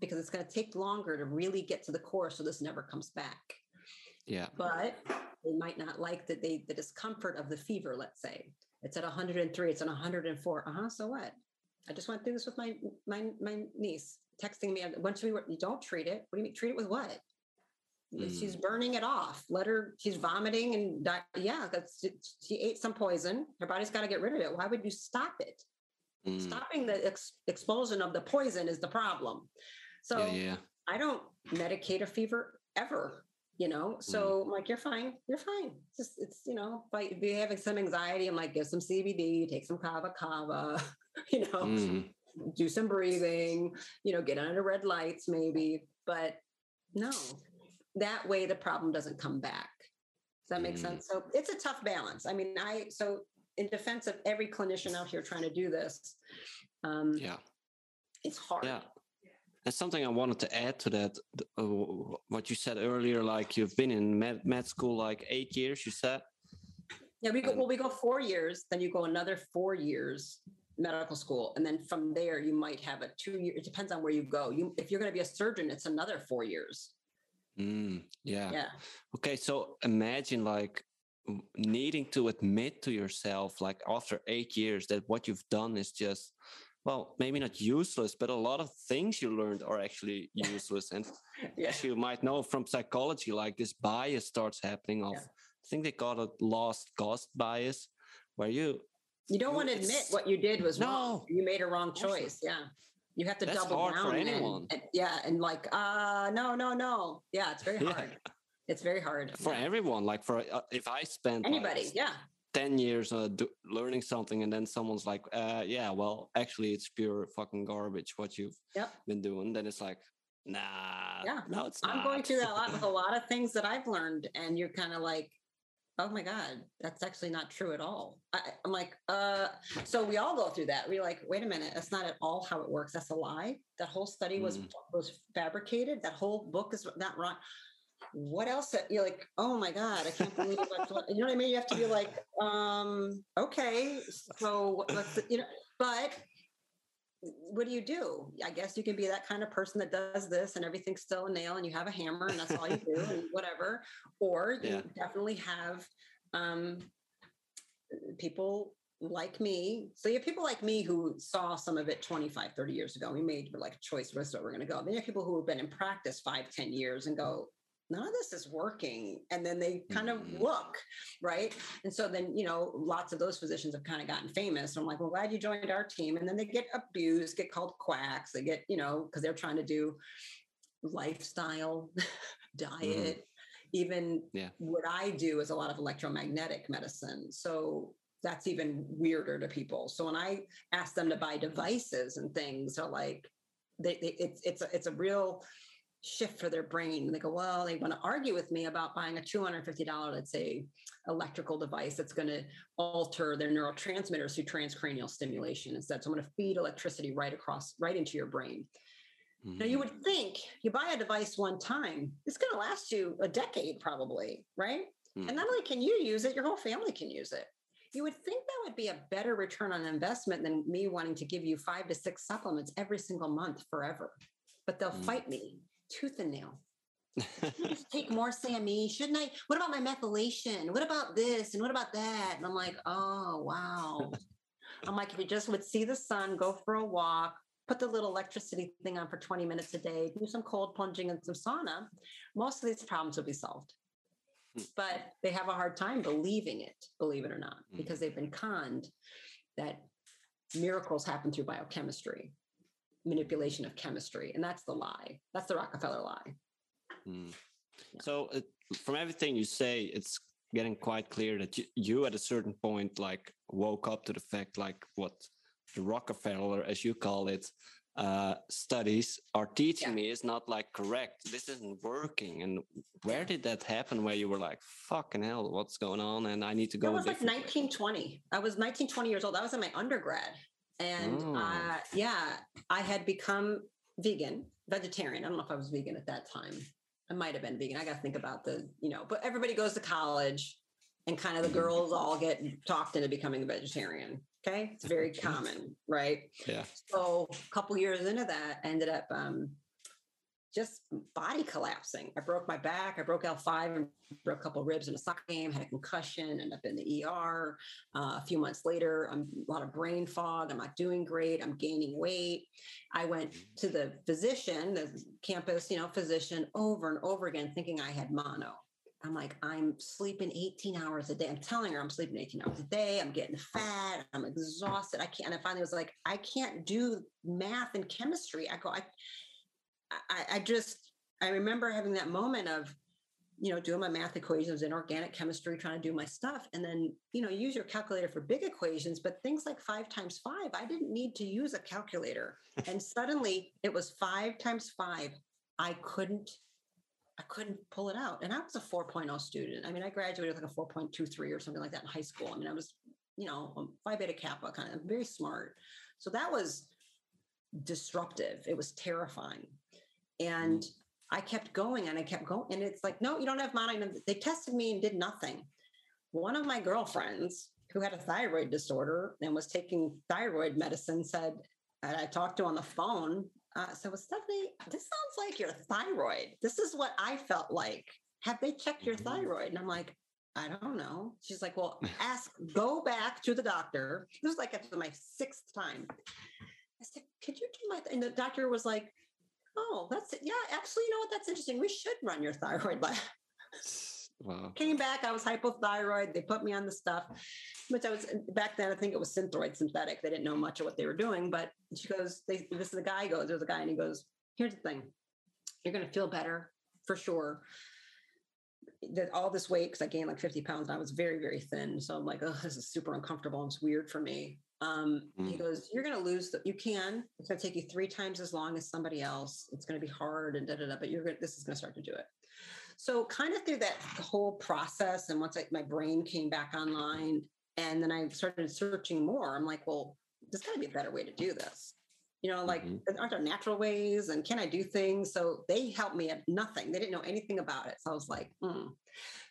because it's going to take longer to really get to the core so this never comes back yeah. but they might not like that they the discomfort of the fever let's say it's at 103 it's at 104 uh-huh so what i just went through this with my my my niece texting me should we work you don't treat it. What do you mean treat it with what? She's burning it off. Let her she's vomiting and di- yeah that's she ate some poison. Her body's got to get rid of it. Why would you stop it? Mm, stopping the ex- explosion of the poison is the problem. So yeah, yeah. I don't medicate a fever ever, you know. So I'm like, you're fine, you're fine. It's just it's you know, if, if you're having some anxiety, I'm like, give some CBD, take some kava kava, you know, Mm, do some breathing, you know, get under red lights maybe. But no, that way the problem doesn't come back. Does that make Mm. sense? So it's a tough balance. I mean, I so in defense of every clinician out here trying to do this, um, yeah. it's hard. Yeah. And something I wanted to add to that, uh, what you said earlier, like you've been in med, med school like eight years, you said. Yeah, we go And- well, we go four years, then you go another four years medical school, and then from there you might have a two year. It depends on where you go. You if you're going to be a surgeon, it's another four years. Mm, yeah. Yeah, Okay, so imagine like needing to admit to yourself, like after eight years, that what you've done is just, well, maybe not useless, but a lot of things you learned are actually useless. And yeah, as you might know from psychology, like this bias starts happening of, Yeah. I think they call it lost cost bias, where you, you don't You- want to admit what you did was wrong. You made a wrong Of course not. choice. Yeah, you have to That's double hard down. for and- anyone. and- yeah, and like, uh, no, no, no. Yeah, it's very Yeah. hard. It's very hard. for Yeah. everyone, like for, uh, if I spend like, anybody. Yeah, 10 years uh, do, learning something and then someone's like uh, yeah well actually it's pure fucking garbage what you've yep. been doing then it's like nah yeah no it's not i'm going through that a lot with a lot of things that i've learned and you're kind of like oh my god that's actually not true at all. I, am like uh so we all go through that. We're like wait a minute that's not at all how it works. That's a lie. That whole study was mm. was fabricated. That whole book is not right what else? You're like oh my god i can't believe you know what i mean? You have to be like um okay so let's you know but what do you do? I guess you can be that kind of person that does this and everything's still a nail and you have a hammer and that's all you do and whatever. Or you yeah. definitely have um, people like me. So you have people like me who saw some of it 25, 30 years ago. We made like a choice, where's where we're going to go. Then you have people who have been in practice five, 10 years and go, none of this is working and then they kind of mm-hmm. look right and so then you know lots of those physicians have kind of gotten famous so i'm like well glad you joined our team and then they get abused get called quacks they get you know because they're trying to do lifestyle mm-hmm. diet mm-hmm. even yeah. what i do is a lot of electromagnetic medicine so that's even weirder to people so when i ask them to buy devices and things they're like they, they it's it's a, it's a real shift for their brain. And they go, well, they want to argue with me about buying a $250, let's say, electrical device that's going to alter their neurotransmitters through transcranial stimulation instead. So I'm going to feed electricity right across, right into your brain. Mm-hmm. Now, you would mm. think you buy a device one time, it's going to last you a decade probably, right? Mm-hmm. And not only can you use it, your whole family can use it. You would think that would be a better return on investment than me wanting to give you five to six supplements every single month forever. But they'll mm-hmm. fight me tooth and nail. take more SAMe? Shouldn't I? What about my methylation? What about this? And what about that? And I'm like, oh, wow. I'm like, if you just would see the sun, go for a walk, put the little electricity thing on for 20 minutes a day, do some cold plunging and some sauna, most of these problems will be solved. Hmm. But they have a hard time believing it, believe it or not, hmm. because they've been conned that miracles happen through biochemistry manipulation of chemistry. And that's the lie. That's the Rockefeller lie. Mm. Yeah. So, uh, from everything you say, it's getting quite clear that you, you, at a certain point, like, woke up to the fact, like, what the Rockefeller, as you call it, uh, studies are teaching yeah. me is not like correct. This isn't working. And where did that happen where you were like, fucking hell, what's going on? And I need to go. I was like 1920. I was 19, 20 years old. I was in my undergrad. And oh. uh, yeah, I had become vegan, vegetarian. I don't know if I was vegan at that time. I might have been vegan. I got to think about the, you know, but everybody goes to college and kind of the girls all get talked into becoming a vegetarian. Okay. It's very common, right? Yeah. So a couple years into that, I ended up um, just body collapsing. I broke my back. I broke L5 and broke a couple ribs in a soccer game, had a concussion, ended up in the ER. Uh, a few months later, I'm a lot of brain fog. I'm not doing great. I'm gaining weight. I went to the physician, the campus, you know, physician over and over again, thinking I had mono. I'm like, I'm sleeping 18 hours a day. I'm telling her I'm sleeping 18 hours a day. I'm getting fat. I'm exhausted. I can't. And I finally was like, I can't do math and chemistry. I go, I, I, I just I remember having that moment of you know doing my math equations in organic chemistry trying to do my stuff and then you know use your calculator for big equations but things like five times five i didn't need to use a calculator. And suddenly it was five times five i couldn't i couldn't pull it out and i was a 4.0 student. I mean i graduated with like a 4.23 or something like that in high school. I mean i was you know um, phi beta kappa kind of very smart. So that was disruptive. It was terrifying and mm. I kept going and I kept going. And it's like, no, you don't have mono. They tested me and did nothing. One of my girlfriends who had a thyroid disorder and was taking thyroid medicine said, and I talked to on the phone. Uh, so, well, Stephanie, this sounds like your thyroid. This is what I felt like. Have they checked your mm-hmm. thyroid? And I'm like, I don't know. She's like, well, ask, go back to the doctor. This was like after my sixth time. I said, could you do my, th-? and the doctor was like, Oh, that's. Yeah, actually, you know what? That's interesting. We should run your thyroid lab. Wow. Came back, I was hypothyroid. They put me on the stuff, which I was back then. I think it was Synthroid synthetic. They didn't know much of what they were doing, but she goes, they, "This is the guy." Goes, "There's a guy," and he goes, "Here's the thing. You're going to feel better for sure. that all this weight because I gained like 50 pounds and I was very, very thin. So I'm like, oh, this is super uncomfortable. It's weird for me. Um, mm. He goes, You're going to lose, the, you can. It's going to take you three times as long as somebody else. It's going to be hard and da da da, but you're going to, this is going to start to do it. So, kind of through that whole process, and once I, my brain came back online, and then I started searching more, I'm like, Well, there's got to be a better way to do this you know like mm-hmm. aren't there natural ways and can i do things so they helped me at nothing they didn't know anything about it so i was like hmm.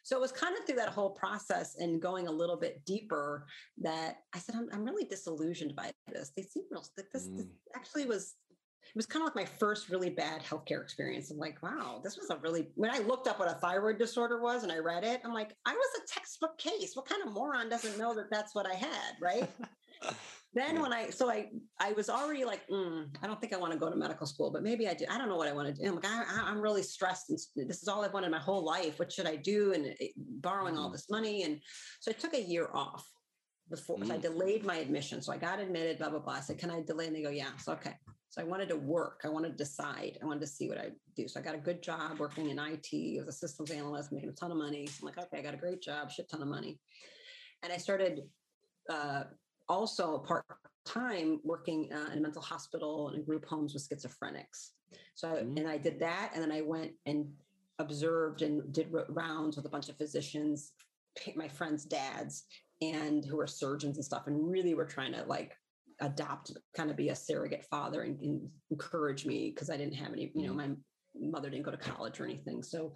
So it was kind of through that whole process and going a little bit deeper that i said i'm, I'm really disillusioned by this they seem real this, mm. this actually was it was kind of like my first really bad healthcare experience. I'm like, wow, this was a really, when I looked up what a thyroid disorder was and I read it, I'm like, I was a textbook case. What kind of moron doesn't know that that's what I had? Right. then when I so I I was already like mm, I don't think I want to go to medical school, but maybe I do. I don't know what I want to do. I'm like I, am really stressed, and this is all I've wanted my whole life. What should I do? And it, borrowing all mm-hmm. this money, and so I took a year off before. Mm. So I delayed my admission. So I got admitted. Blah blah blah. I said, "Can I delay?" And they go, "Yeah." So okay. So I wanted to work. I wanted to decide. I wanted to see what I do. So I got a good job working in IT as a systems analyst, making a ton of money. So I'm like, okay, I got a great job, shit ton of money, and I started. Uh, also part time working uh, in a mental hospital and group homes with schizophrenics. So, mm-hmm. and I did that. And then I went and observed and did rounds with a bunch of physicians, my friends' dads, and who were surgeons and stuff, and really were trying to like adopt, kind of be a surrogate father and, and encourage me because I didn't have any, you know, mm-hmm. my mother didn't go to college or anything. So,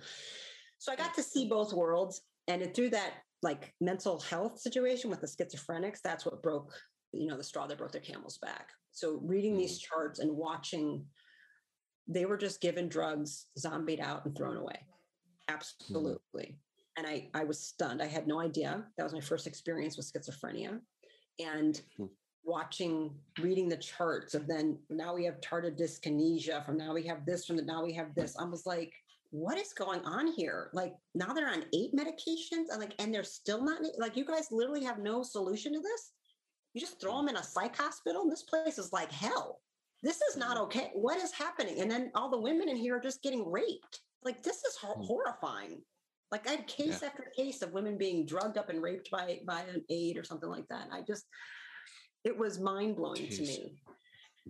so I got to see both worlds. And through that like mental health situation with the schizophrenics, that's what broke, you know, the straw that broke their camel's back. So reading mm. these charts and watching, they were just given drugs, zombied out and thrown away. Mm. Absolutely. Mm. And I, I was stunned. I had no idea. That was my first experience with schizophrenia. And mm. watching, reading the charts of then now we have tardive dyskinesia from now we have this from the now we have this. I was like, what is going on here? Like now they're on eight medications and like, and they're still not like, you guys literally have no solution to this. You just throw them in a psych hospital. And this place is like hell. This is not mm-hmm. okay. What is happening? And then all the women in here are just getting raped. Like this is mm. horrifying. Like I had case yeah. after case of women being drugged up and raped by by an aide or something like that. I just, it was mind blowing to me.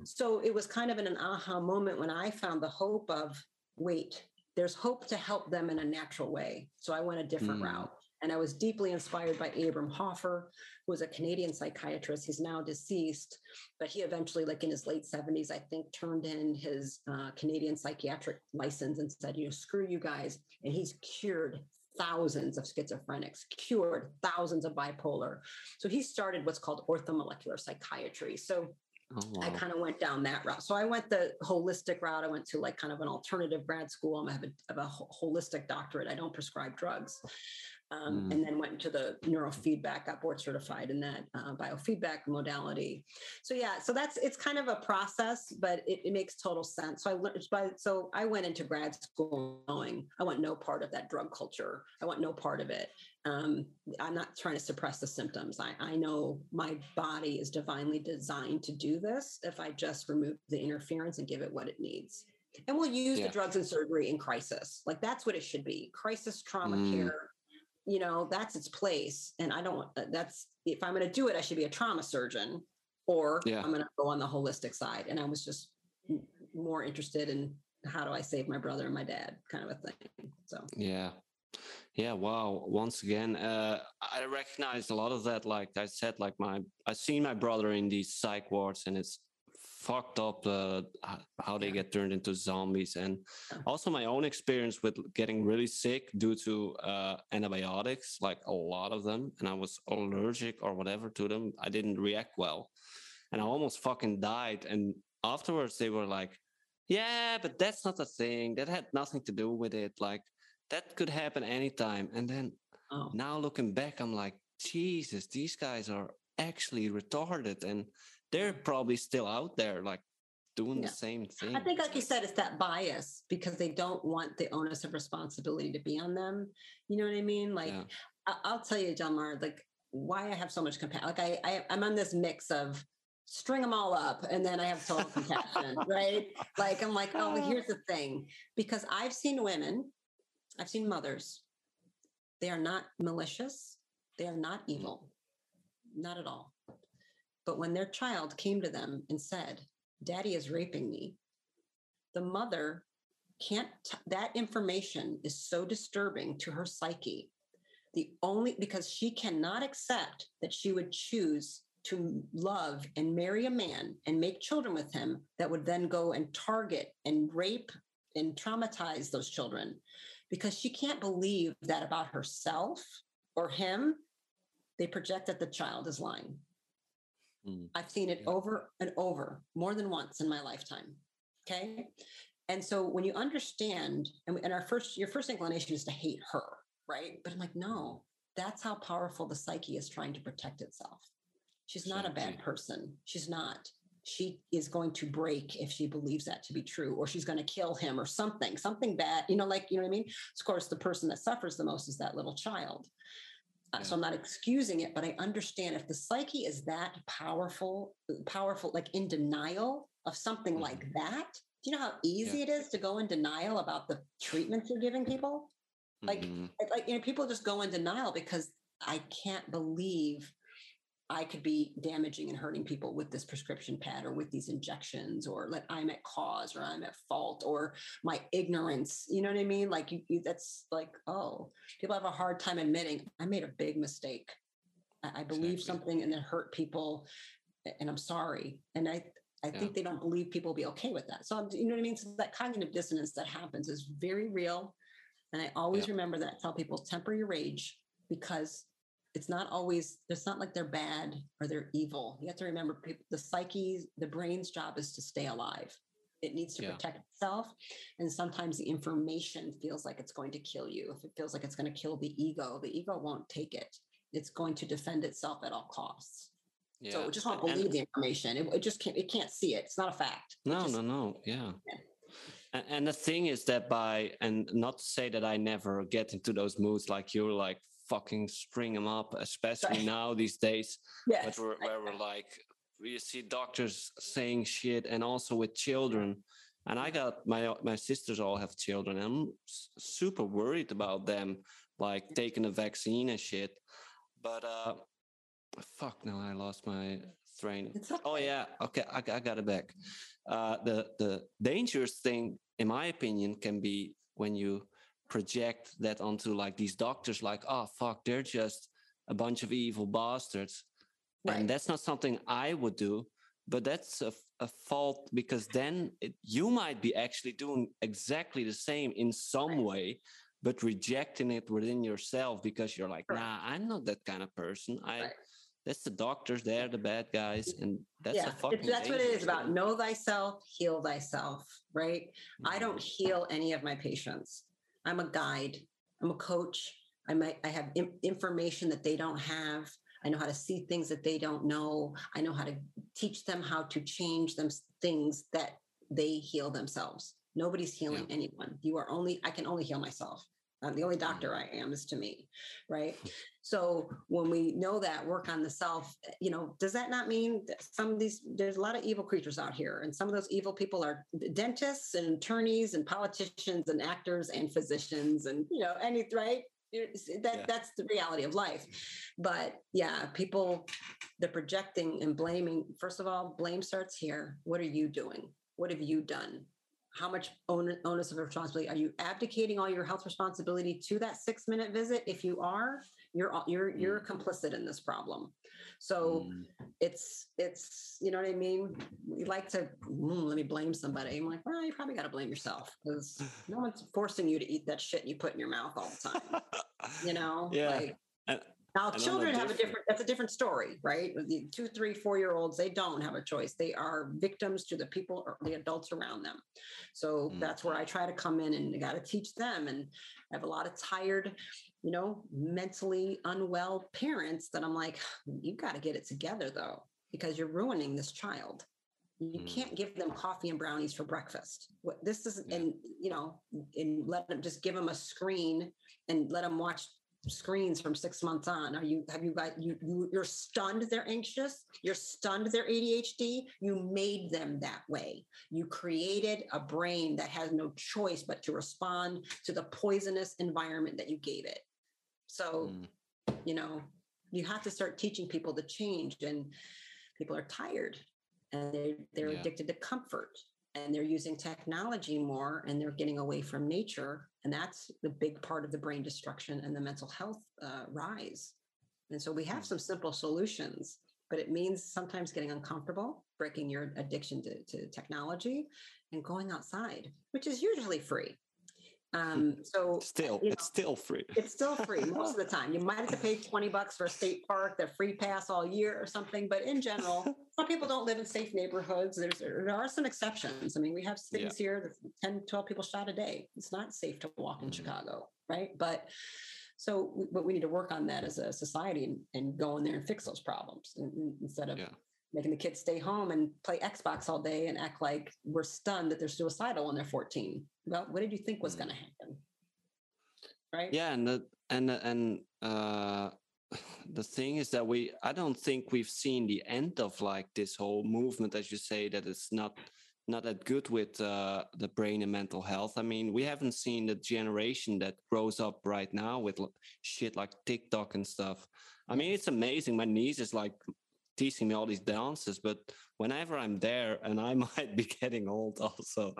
So it was kind of in an aha moment when I found the hope of wait, there's hope to help them in a natural way. So I went a different mm. route. And I was deeply inspired by Abram Hoffer, who was a Canadian psychiatrist. He's now deceased, but he eventually, like in his late 70s, I think, turned in his uh, Canadian psychiatric license and said, you know, screw you guys. And he's cured thousands of schizophrenics, cured thousands of bipolar. So he started what's called orthomolecular psychiatry. So Oh, wow. I kind of went down that route. So I went the holistic route. I went to like kind of an alternative grad school. I have a, have a holistic doctorate. I don't prescribe drugs um, mm. and then went into the neurofeedback, got board certified in that uh, biofeedback modality. So yeah, so that's it's kind of a process, but it, it makes total sense. So I learned, so I went into grad school knowing I want no part of that drug culture. I want no part of it. Um, I'm not trying to suppress the symptoms. I, I know my body is divinely designed to do this if I just remove the interference and give it what it needs and we'll use yeah. the drugs and surgery in crisis like that's what it should be crisis trauma mm. care you know that's its place and i don't uh, that's if i'm going to do it i should be a trauma surgeon or yeah. i'm going to go on the holistic side and i was just more interested in how do i save my brother and my dad kind of a thing so yeah yeah wow once again uh, i recognize a lot of that like i said like my i've seen my brother in these psych wards and it's fucked up uh, how they get turned into zombies. And also my own experience with getting really sick due to uh, antibiotics like a lot of them and i was allergic or whatever to them i didn't react well. And i almost fucking died. And afterwards they were like yeah but that's not a thing. That had nothing to do with it. Like that could happen anytime. And then oh. now looking back i'm like jesus these guys are actually retarded. And they're probably still out there like doing the same thing. I think, like you said, it's that bias because they don't want the onus of responsibility to be on them. You know what I mean? Like, yeah. I- will tell you, Jelmar, like why I have so much compassion. Like I, I, I'm on this mix of string them all up and then I have total compassion, right? Like I'm like, oh, oh, here's the thing, because I've seen women, I've seen mothers They are not malicious. They are not mm. evil. Not at all. But when their child came to them and said, Daddy is raping me, the mother can't, t- that information is so disturbing to her psyche. The only, because she cannot accept that she would choose to love and marry a man and make children with him that would then go and target and rape and traumatize those children because she can't believe that about herself or him. They project that the child is lying. Mm. I've seen it yeah. over and over more than once in my lifetime. Okay. And so when you understand, and, and our first, your first inclination is to hate her, right? But I'm like, no, that's how powerful the psyche is trying to protect itself. She's not a bad person. She's not. She is going to break if she believes that to be true, or she's going to kill him or something, something bad. You know, like, you know what I mean? Of course, the person that suffers the most is that little child. Yeah. So I'm not excusing it, but I understand if the psyche is that powerful, powerful, like in denial of something mm-hmm. like that. Do you know how easy yeah. it is to go in denial about the treatments you're giving people? Like, mm-hmm. like you know, people just go in denial because I can't believe I could be damaging and hurting people with this prescription pad or with these injections, or like I'm at cause or I'm at fault or my ignorance. You know what I mean? Like you, you that's like, oh, people have a hard time admitting I made a big mistake. I, I believe exactly. something and it hurt people, and I'm sorry. And I, I yeah. think they don't believe people will be okay with that. So you know what I mean? So that cognitive dissonance that happens is very real. And I always yeah. remember that. Tell people temper your rage because it's not always it's not like they're bad or they're evil you have to remember people, the psyche the brain's job is to stay alive it needs to yeah. protect itself and sometimes the information feels like it's going to kill you if it feels like it's going to kill the ego the ego won't take it it's going to defend itself at all costs yeah. so it just won't believe and, the information it, it, just can't it can't see it it's not a fact no just, no no yeah. yeah. And, and the thing is that by and not to say that I never get into those moods like you're like fucking string them up, especially now these days. Yes. Where, where we're like, we see doctors saying shit, and also with children. And I got my my sisters all have children. I'm super worried about them, like taking a vaccine and shit. But uh, fuck, now I lost my train. Okay. Oh yeah, okay, I, I got it back. Uh, the the dangerous thing, in my opinion, can be when you project that onto like these doctors like oh fuck they're just a bunch of evil bastards right. and that's not something i would do but that's a, a fault because then it, you might be actually doing exactly the same in some right. way but rejecting it within yourself because you're like right. nah i'm not that kind of person i that's the doctors they're the bad guys and that's yeah, that's what it is about know thyself heal thyself right mm-hmm. i don't heal any of my patients I'm a guide. I'm a coach. I might I have information that they don't have. I know how to see things that they don't know. I know how to teach them how to change them things that they heal themselves. Nobody's healing yeah. anyone. You are only I can only heal myself. Um, the only doctor I am is to me, right? So when we know that, work on the self, eh, you know, does that not mean that some of these, there's a lot of evil creatures out here, and some of those evil people are dentists and attorneys and politicians and actors and physicians and, you know, any, right? That yeah. that's the reality of life. But yeah, people, they're projecting and blaming. First of all, blame starts here. What are you doing? What have you done? How much onus of responsibility are you abdicating all your health responsibility to that six minute visit? If you are you're you're you're mm. complicit in this problem. So mm. it's it's you know what i mean? We like to mm, let me blame somebody. I'm like well you probably got to blame yourself because no one's forcing you to eat that shit you put in your mouth all the time. You know? Yeah. Like, now, children have a different, that's a different story, right? The two, three, four year olds, they don't have a choice. They are victims to the people or the adults around them. So mm. that's where I try to come in and got to teach them. And I have a lot of tired, you know, mentally unwell parents that I'm like, you got to get it together though, because you're ruining this child. You mm. can't give them coffee and brownies for breakfast. What this is, yeah. and you know, and let them just give them a screen and let them watch screens from six months on? Are you have you got you, you you're stunned they're anxious? You're stunned they're adhd you made them that way. You created a brain that has no choice but to respond to the poisonous environment that you gave it. So, mm. you know, you have to start teaching people to change and people are tired and they're, they're yeah. addicted to comfort and they're using technology more and they're getting away from nature and that's the big part of the brain destruction and the mental health uh, rise and so we have mm. some simple solutions but it means sometimes getting uncomfortable breaking your addiction to, to technology and going outside which is usually free um, so still, you know, it's still free. It's still free most of the time. You might have to pay 20 bucks for a state park, the free pass all year or something. But in general, some people don't live in safe neighborhoods. There's, there are some exceptions. I mean, we have cities yeah. here that 10, 12 people shot a day. It's not safe to walk in mm-hmm. Chicago, right? But so, but we need to work on that as a society and, and go in there and fix those problems instead of yeah making the kids stay home and play Xbox all day and act like we're stunned that they're suicidal when they're 14. Well, what did you think was mm. going to happen? Right? Yeah, and the, and and uh, the thing is that we I don't think we've seen the end of like this whole movement, as you say, that it's not not that good with uh, the brain and mental health. I mean, we haven't seen the generation that grows up right now with shit like TikTok and stuff. I mean, it's amazing. My niece is like teaching me all these dances but whenever i'm there and i might be getting old also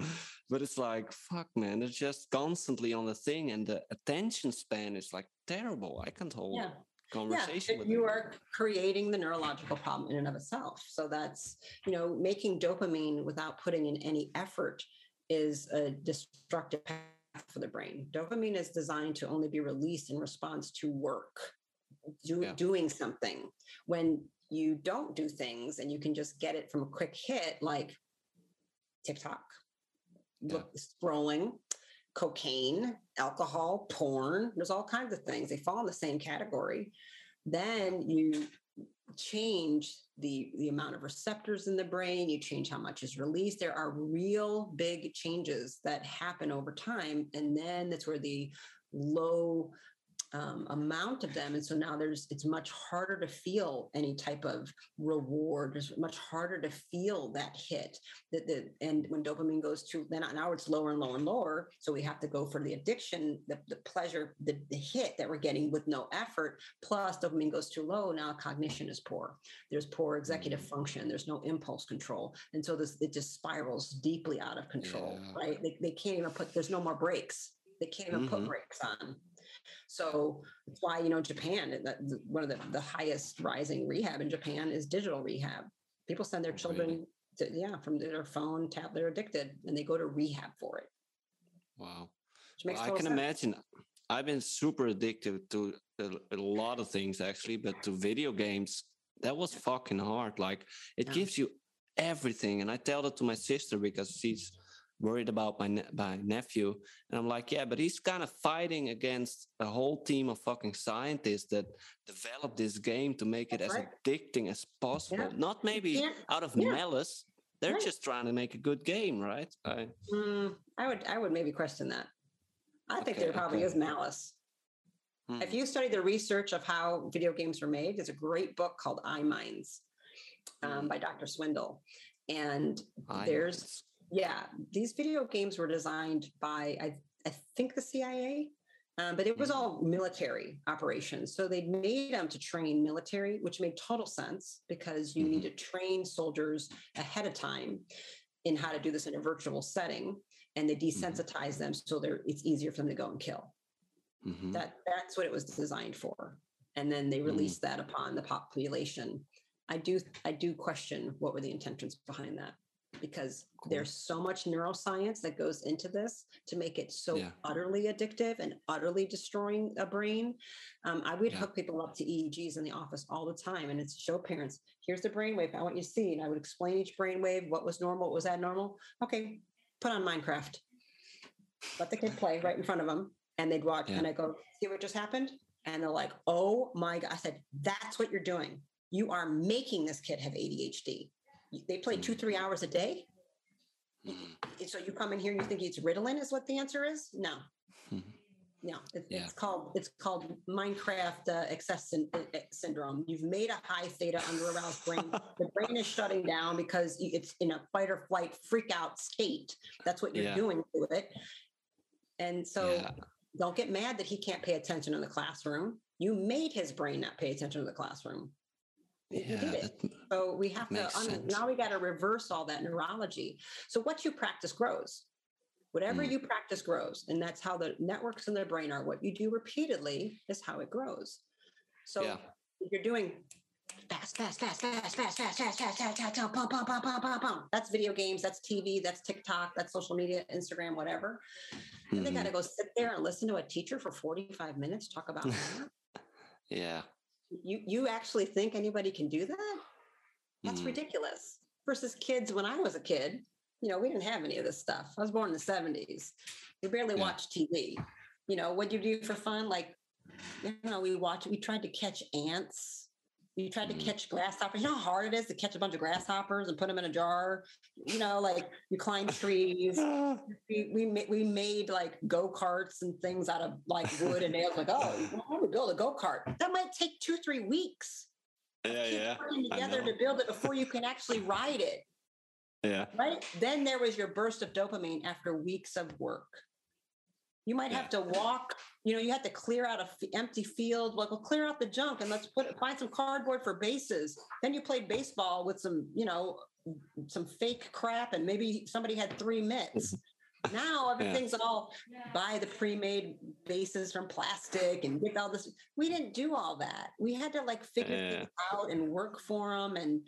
but it's like fuck man it's just constantly on the thing and the attention span is like terrible i can't hold yeah. conversation yeah, with you them. are creating the neurological problem in and of itself so that's you know making dopamine without putting in any effort is a destructive path for the brain dopamine is designed to only be released in response to work do, yeah. doing something when you don't do things and you can just get it from a quick hit like TikTok, yeah. scrolling, cocaine, alcohol, porn. There's all kinds of things. They fall in the same category. Then you change the the amount of receptors in the brain you change how much is released there are real big changes that happen over time and then that's where the low um, amount of them. And so now there's it's much harder to feel any type of reward. It's much harder to feel that hit that the and when dopamine goes to then now it's lower and lower and lower. So we have to go for the addiction the, the pleasure the, the hit that we're getting with no effort. Plus dopamine goes too low. Now cognition is poor. There's poor executive mm-hmm. function. There's no impulse control. And so this it just spirals deeply out of control yeah. right? They, they can't even put there's no more brakes they can't even mm-hmm. put brakes on so that's why, you know, Japan, that one of the, the highest rising rehab in Japan is digital rehab. People send their oh, children to, yeah, from their phone, tab, they're addicted and they go to rehab for it. Wow. Well, I can sense. imagine. I've been super addicted to a, a, lot of things actually, but to video games, that was fucking hard. Like it yeah. gives you everything. And I tell that to my sister because she's worried about my ne- my nephew and i'm like yeah but he's kind of fighting against a whole team of fucking scientists that developed this game to make it That's as right. addicting as possible yeah. not maybe out of yeah. malice they're right. just trying to make a good game right I, mm, I would i would maybe question that i okay, think there probably okay. is malice hmm. if you study the research of how video games were made there's a great book called iMinds um, hmm. by dr Swingle and I there's yeah, these video games were designed by I, I think the CIA, um, but it was mm-hmm. all military operations. So they made them to train military, which made total sense because you mm-hmm. need to train soldiers ahead of time in how to do this in a virtual setting, and they mm-hmm. desensitize mm-hmm. them so they're it's easier for them to go and kill. Mm-hmm. That that's what it was designed for, and then they mm-hmm. released that upon the population. I do I do question what were the intentions behind that because cool. there's so much neuroscience that goes into this to make it so yeah. utterly addictive and utterly destroying a brain. Um, I would yeah. hook people up to EEGs in the office all the time and it's show parents, here's the brainwave I want you to see. And I would explain each brainwave, what was normal, what was abnormal. Okay, put on Minecraft. Let the kid play right in front of them. And they'd watch yeah. and I go, see what just happened? And they're like, oh my God. I said, that's what you're doing. You are making this kid have ADHD they play two, three hours a day. Mm-hmm. So you come in here and you think it's Ritalin is what the answer is? No. Mm-hmm. No, it, yeah. it's called it's called Minecraft uh, excess uh, uh, syndrome. You've made a high theta under aroused brain. the brain is shutting down because it's in a fight or flight freak out state. That's what you're yeah. doing to it. And so, yeah. don't get mad that he can't pay attention in the classroom. You made his brain not pay attention in the classroom. You Yeah, did it. that- So we have to un- now we got to reverse all that neurology. So what you practice grows. Whatever Mm. you practice grows, and that's how the networks in the brain are. What you do repeatedly is how it grows. So Yeah. if you're doing fast, fast, fast, fast, fast, fast, fast, fast, fast, fast, fast, pum, pum, pum, pum, pum, pum. That's video games. That's TV. That's TikTok. That's social media, Instagram, whatever. And they Mhm. got to go sit there and listen to a teacher for 45 minutes talk about. Yeah. You you actually think anybody can do that? That's Mhm. ridiculous. Versus kids when I was a kid, you know, we didn't have any of this stuff. I was born in the 70s. We barely Yeah. watched TV. You know, what'd you do for fun? Like, you know, we watched, we tried to catch ants. We tried to Mhm. catch grasshoppers. You know how hard it is to catch a bunch of grasshoppers and put them in a jar? You know, like you climb trees we we we made like go karts and things out of like wood and nails. Like, oh, you want to build a go kart? That might take two three weeks. Yeah, yeah. working I together to build it before you can actually ride it. Yeah. Right? Then there was your burst of dopamine after weeks of work. You might have to walk. You know, you have to clear out a f- empty field. Like, well, clear out the junk and let's put find some cardboard for bases. Then you played baseball with some, you know, some fake crap, and maybe somebody had three mitts. Now everything's all buy the pre-made bases from plastic and get all this. We didn't do all that. We had to like figure Yeah. things out and work for them and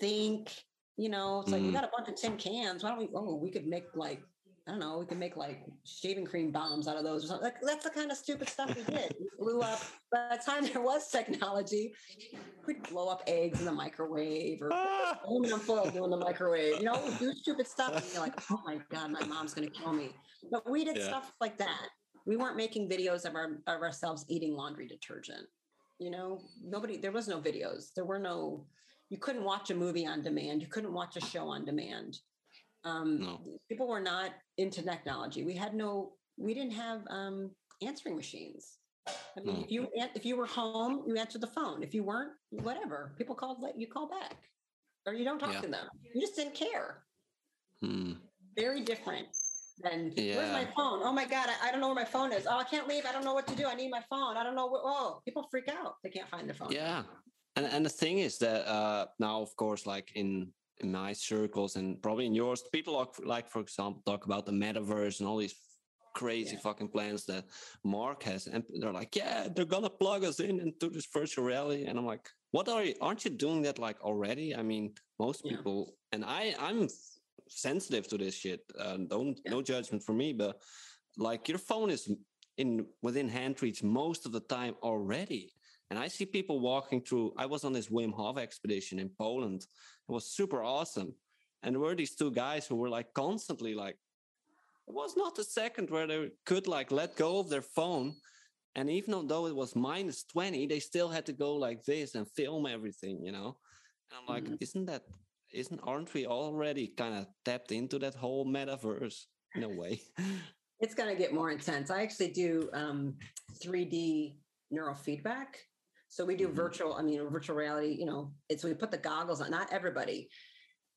think. You know, it's like we Mm. got a bunch of tin cans. Why don't we? Oh, we could make like I don't know. We can make like shaving cream bombs out of those or something. Like, that's the kind of stupid stuff we did. We blew up. By the time there was technology, we'd blow up eggs in the microwave or Ah! aluminum foil doing the microwave. You know, we do stupid stuff. And you're like, oh my God, my mom's going to kill me. But we did Yeah. stuff like that. We weren't making videos of, our, of ourselves eating laundry detergent. You know, nobody, there was no videos. There were no, you couldn't watch a movie on demand. You couldn't watch a show on demand. Um, No. People were not into technology. We had no, we didn't have um, answering machines. I mean, if you if you were home, you answered the phone. If you weren't, whatever. People called, let you call back, or you don't talk Yeah. to them. You just didn't care. Hmm. Very different than where's my phone? Oh my god, I, I don't know where my phone is. Oh, I can't leave. I don't know what to do. I need my phone. I don't know what. Oh, people freak out. They can't find their phone. Yeah. And and the thing is that uh now of course like in in my circles and probably in yours, people like, like for example talk about the metaverse and all these crazy Yeah. fucking plans that Mark has, and they're like, yeah, they're gonna plug us in into this virtual reality, and I'm like, what are you? Aren't you doing that like already? I mean, most Yeah. people, and I I'm sensitive to this shit. Uh, don't Yeah. no judgment for me, but like your phone is in within hand reach most of the time already. And I see people walking through. I was on this Wim Hof expedition in Poland. It was super awesome. And there were these two guys who were like constantly like, it was not a second where they could like let go of their phone. And even though it was minus 20, they still had to go like this and film everything, you know? And I'm like, Mhm. isn't that, isn't, aren't we already kind of tapped into that whole metaverse in a way? It's going to get more intense. I actually do um, 3D neurofeedback. So we do Mhm. virtual, I mean, virtual reality, you know, it's we put the goggles on, not everybody.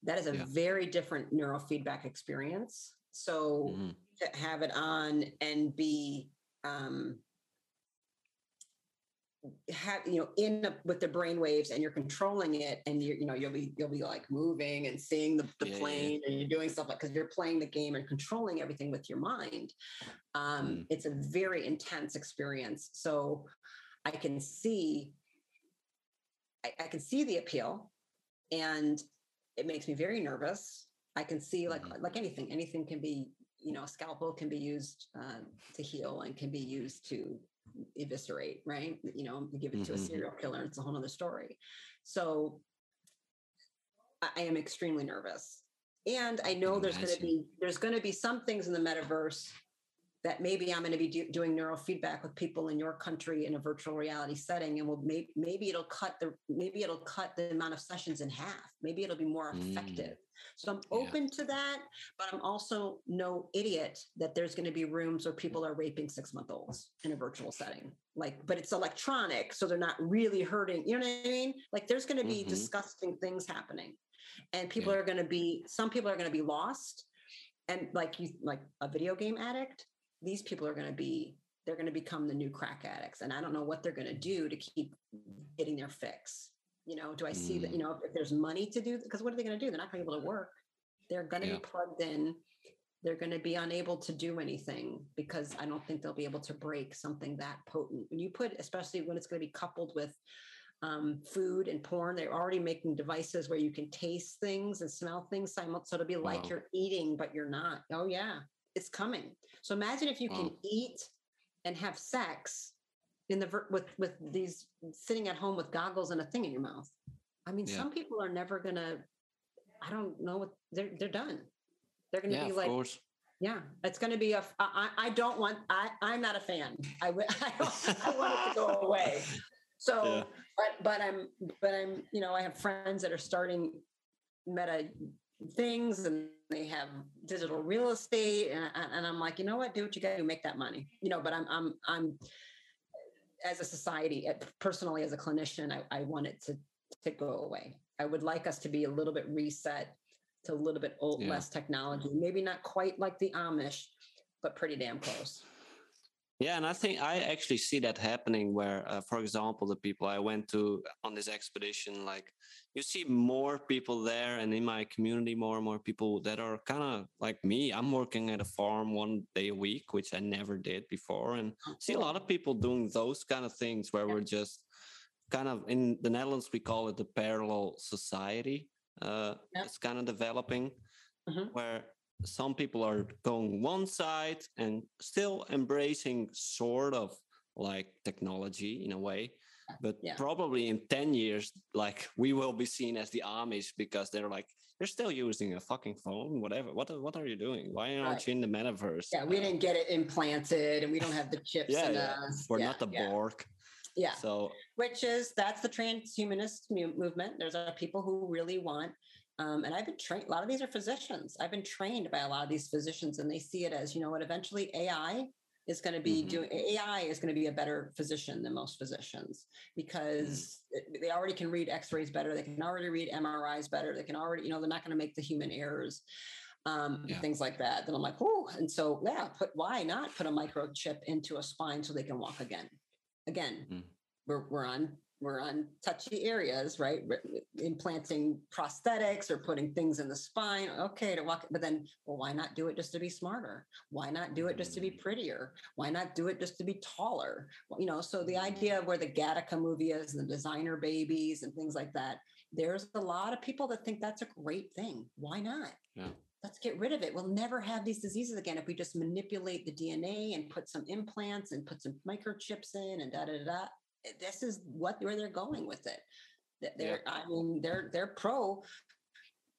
That is a Yeah. very different neurofeedback experience. So Mhm. to have it on and be, um, have you know in the, with the brain waves and you're controlling it and you're you know you'll be you'll be like moving and seeing the, the Yeah, yeah, yeah. plane and you're doing stuff like because you're playing the game and controlling everything with your mind um Mm. it's a very intense experience so i can see I, I can see the appeal and it makes me very nervous i can see like Mhm. like anything anything can be you know a scalpel can be used uh, to heal and can be used to eviscerate right you know you give it to a Mhm. serial killer it's a whole other story so I, I am extremely nervous and i know there's going to be there's going to be some things in the metaverse that maybe I'm going to be do, doing neurofeedback with people in your country in a virtual reality setting, and will maybe maybe it'll cut the maybe it'll cut the amount of sessions in half. Maybe it'll be more Mm. effective. So I'm Yeah. open to that, but I'm also no idiot that there's going to be rooms where people are raping six month olds in a virtual setting. Like, but it's electronic, so they're not really hurting. You know what I mean? Like, there's going to be Mhm. disgusting things happening, and people Yeah. are going to be some people are going to be lost, and like you like a video game addict these people are going to be they're going to become the new crack addicts and i don't know what they're going to do to keep getting their fix. You know do i see that you Mm. know if there's money to do because what are they going to do? They're not going to be able to work. They're going to Yeah. be plugged in. They're going to be unable to do anything because i don't think they'll be able to break something that potent. When you put especially when it's going to be coupled with um, food and porn they're already making devices where you can taste things and smell things simul- so it'll be like Wow. you're eating but you're not. Oh yeah it's coming so imagine if you can eat and have sex in the with with these sitting at home with goggles and a thing in your mouth. I mean, Yeah. some people are never gonna. I don't know what they're they're done. They're gonna Yeah, be of like, course. yeah, it's gonna be a. I I don't want. I I'm not a fan. I I, don't- I want it to go away. So, Yeah. but but I'm but I'm you know I have friends that are starting meta things and they have digital real estate and, and I'm like you know what? Do what you got to make that money. You know but I'm I'm I'm as a society uh, personally as a clinician I, I want it to to go away. I would like us to be a little bit reset to a little bit old, Yeah. less technology. Maybe not quite like the Amish but pretty damn close Yeah, and I think I actually see that happening where, uh, for example, the people I went to on this expedition, like you see more people there, and in my community, more and more people that are kind of like me. I'm working at a farm one day a week, which I never did before, and see a lot of people doing those kind of things where Yeah. we're just kind of in the Netherlands, we call it the parallel society. Uh, Yep. It's kind of developing Mhm. where some people are going one side and still embracing sort of like technology in a way but Yeah. probably in 10 years like we will be seen as the amish because they're like you're still using a fucking phone whatever what, what are you doing why aren't Right. you in the metaverse yeah we didn't get it implanted and we don't have the chips yeah, in yeah. us we're yeah, not the borg yeah so which is that's the transhumanist mu- movement. There's a people who really want, um, and I've been trained. A lot of these are physicians. I've been trained by a lot of these physicians, and they see it as you know what. Eventually, AI is going to be Mhm. doing. AI is going to be a better physician than most physicians because it- they already can read X-rays better. They can already read MRIs better. They can already, you know, they're not going to make the human errors. Um, Yeah. things like that. Then I'm like, oh, and so yeah, put why not put a microchip into a spine so they can walk again? Again, Mm. we're, we're on we're on touchy areas, right? Implanting prosthetics or putting things in the spine. Okay, to walk, but then, well, why not do it just to be smarter? Why not do it just to be mm. prettier? Why not do it just to be taller? You know, so the idea of where the Gattaca movie is, and the designer babies and things like that. There's a lot of people that think that's a great thing. Why not? Yeah. Let's get rid of it. We'll never have these diseases again if we just manipulate the DNA and put some implants and put some microchips in and da da da. Da this is what where they're going with it. That They're, I mean, they're they're pro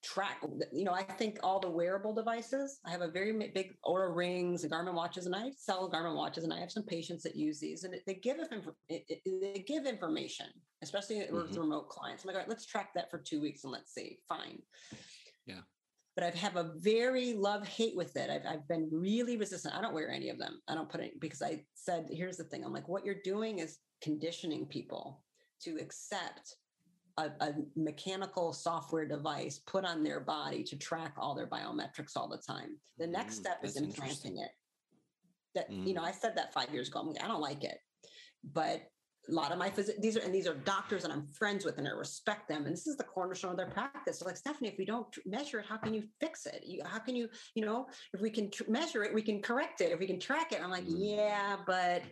track. You know, I think all the wearable devices. I have a very big Oura rings and Garmin watches, and I sell Garmin watches, and I have some patients that use these, and they give us inf- it, it, they give information, especially with Mhm. remote clients. I'm like, all right, let's track that for two weeks and let's see. Fine. Yeah. But I have a very love hate with it. I've, I've been really resistant. I don't wear any of them. I don't put it because I said, here's the thing. I'm like, what you're doing is conditioning people to accept a, a mechanical software device put on their body to track all their biometrics all the time. The next Mm, step is implanting it. That you know, I said that five years ago. I'm like, I don't like it, but a lot of my phys- these are and these are doctors that I'm friends with and I respect them. And this is the cornerstone of their practice. So like Stephanie, if we don't measure it, how can you fix it? You, how can you, you know, if we can tr- measure it, we can correct it. If we can track it, I'm like, Mm. yeah, but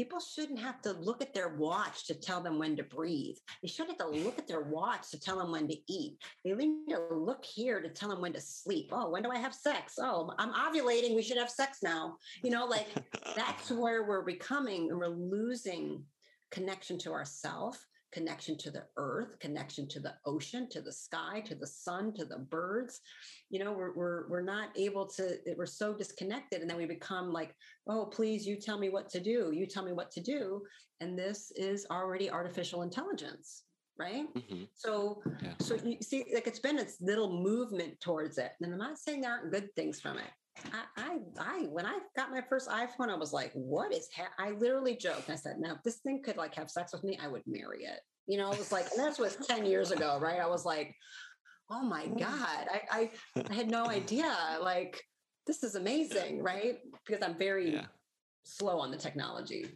people shouldn't have to look at their watch to tell them when to breathe. They shouldn't have to look at their watch to tell them when to eat. They need to look here to tell them when to sleep. Oh, when do I have sex? Oh, I'm ovulating. We should have sex now. You know, like that's where we're becoming and we're losing connection to ourself connection to the earth connection to the ocean to the sky to the sun to the birds you know we're we're, we're not able to we're so disconnected and then we become like oh please you tell me what to do you tell me what to do and this is already artificial intelligence right Mhm. so Yeah. so you see like it's been this little movement towards it and i'm not saying there aren't good things from it I, I, I, when I got my first iPhone, I was like, "What is?" Ha-? I literally joked. I said, "Now, if this thing could like have sex with me, I would marry it." You know, it was like, and this was ten years ago, right? I was like, "Oh my god!" I, I, I had no idea. Like, this is amazing, right? Because I'm very Yeah. slow on the technology.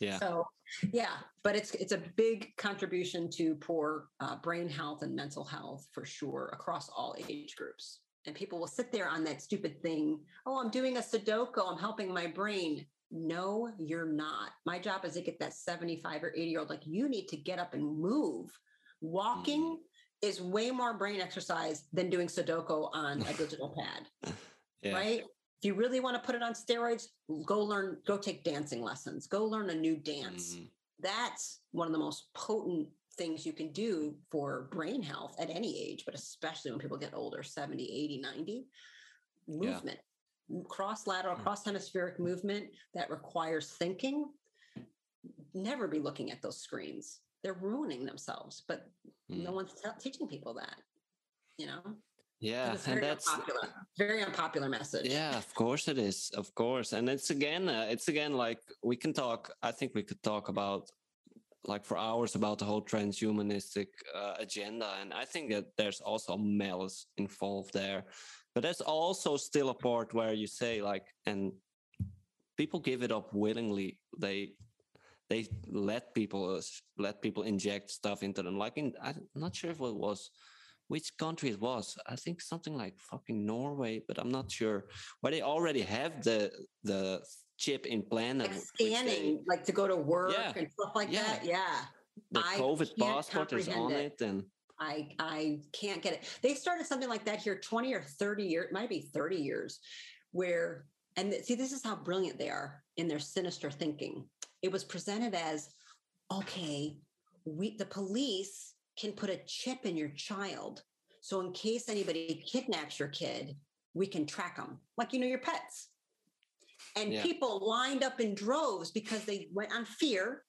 Yeah. So yeah, but it's it's a big contribution to poor uh, brain health and mental health for sure across all age groups. And people will sit there on that stupid thing. Oh, I'm doing a Sudoku. I'm helping my brain. No, you're not. My job is to get that 75 or 80 year old like you need to get up and move. Walking is way more brain exercise than doing Sudoku on a digital pad Yeah. right? If you really want to put it on steroids, go learn, go take dancing lessons, go learn a new dance. Mhm. That's one of the most potent things you can do for brain health at any age, but especially when people get older 70, 80, 90. Movement, cross lateral, Mm. cross hemispheric movement that requires thinking. Never be looking at those screens. They're ruining themselves, but no Mm. one's te- teaching people that, you know? Yeah, and very that's unpopular, very unpopular message. yeah, of course it is, of course, and it's again, uh, it's again like we can talk. I think we could talk about like for hours about the whole transhumanistic uh, agenda, and I think that there's also malice involved there, but there's also still a part where you say like, and people give it up willingly. They they let people uh, let people inject stuff into them. Like in, I'm not sure if it was which country it was. I think something like fucking Norway, but I'm not sure. Where they already have the the chip implanted, like which they- scanning, like to go to work Yeah. and stuff like Yeah. that. Yeah. the I COVID passport is on comprehend it, and I I can't get it. They started something like that here 20 or 30 years, it might be 30 years, where and see, this is how brilliant they are in their sinister thinking. It was presented as okay, we the police can put a chip in your child. So in case anybody kidnaps your kid, we can track them. Like you know your pets. And Yeah. people lined up in droves because they went on fear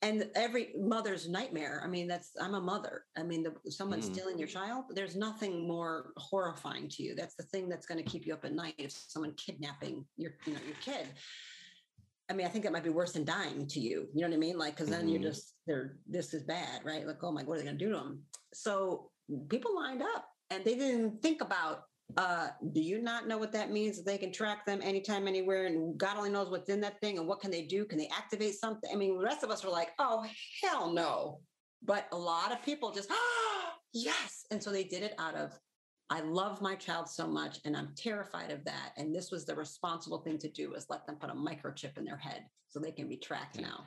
and every mother's nightmare. I mean, that's I'm a mother. I mean, the, someone Mm. stealing your child. There's nothing more horrifying to you. That's the thing that's going to keep you up at night. If someone kidnapping your, you know, your kid. I mean, I think that might be worse than dying to you. You know what I mean? Like, because then Mhm. you're just they're this is bad, right? Like, oh my, God, what are they going to do to them? So people lined up, and they didn't think about. Uh, do you not know what that means? That they can track them anytime, anywhere, and God only knows what's in that thing and what can they do? Can they activate something? I mean, the rest of us were like, oh hell no. But a lot of people just, ah, yes. And so they did it out of, I love my child so much and I'm terrified of that. And this was the responsible thing to do is let them put a microchip in their head so they can be tracked now.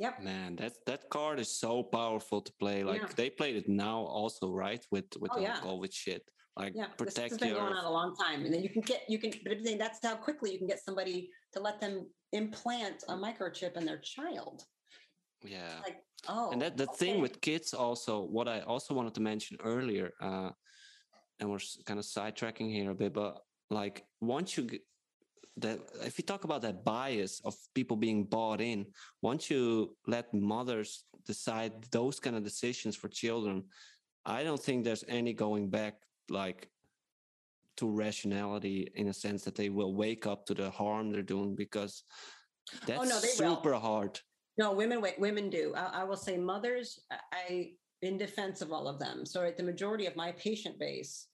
Yep. man, that that card is so powerful to play. Like Yeah. they played it now also, right? With with Oh, the yeah. shit, like Yeah. This protect has been your going on a long time. And then you can get, you can, but that's how quickly you can get somebody to let them implant a microchip in their child. yeah. Like, oh. and that the thing with kids also what i also wanted to mention earlier uh and we're kind of sidetracking here a bit but like once you get that if you talk about that bias of people being bought in once you let mothers decide those kind of decisions for children i don't think there's any going back like to rationality in a sense that they will wake up to the harm they're doing because that's Oh, no, they will. super hard No, women wait, women do. I, I will say mothers, I- in defense of all of them. So at the majority of my patient base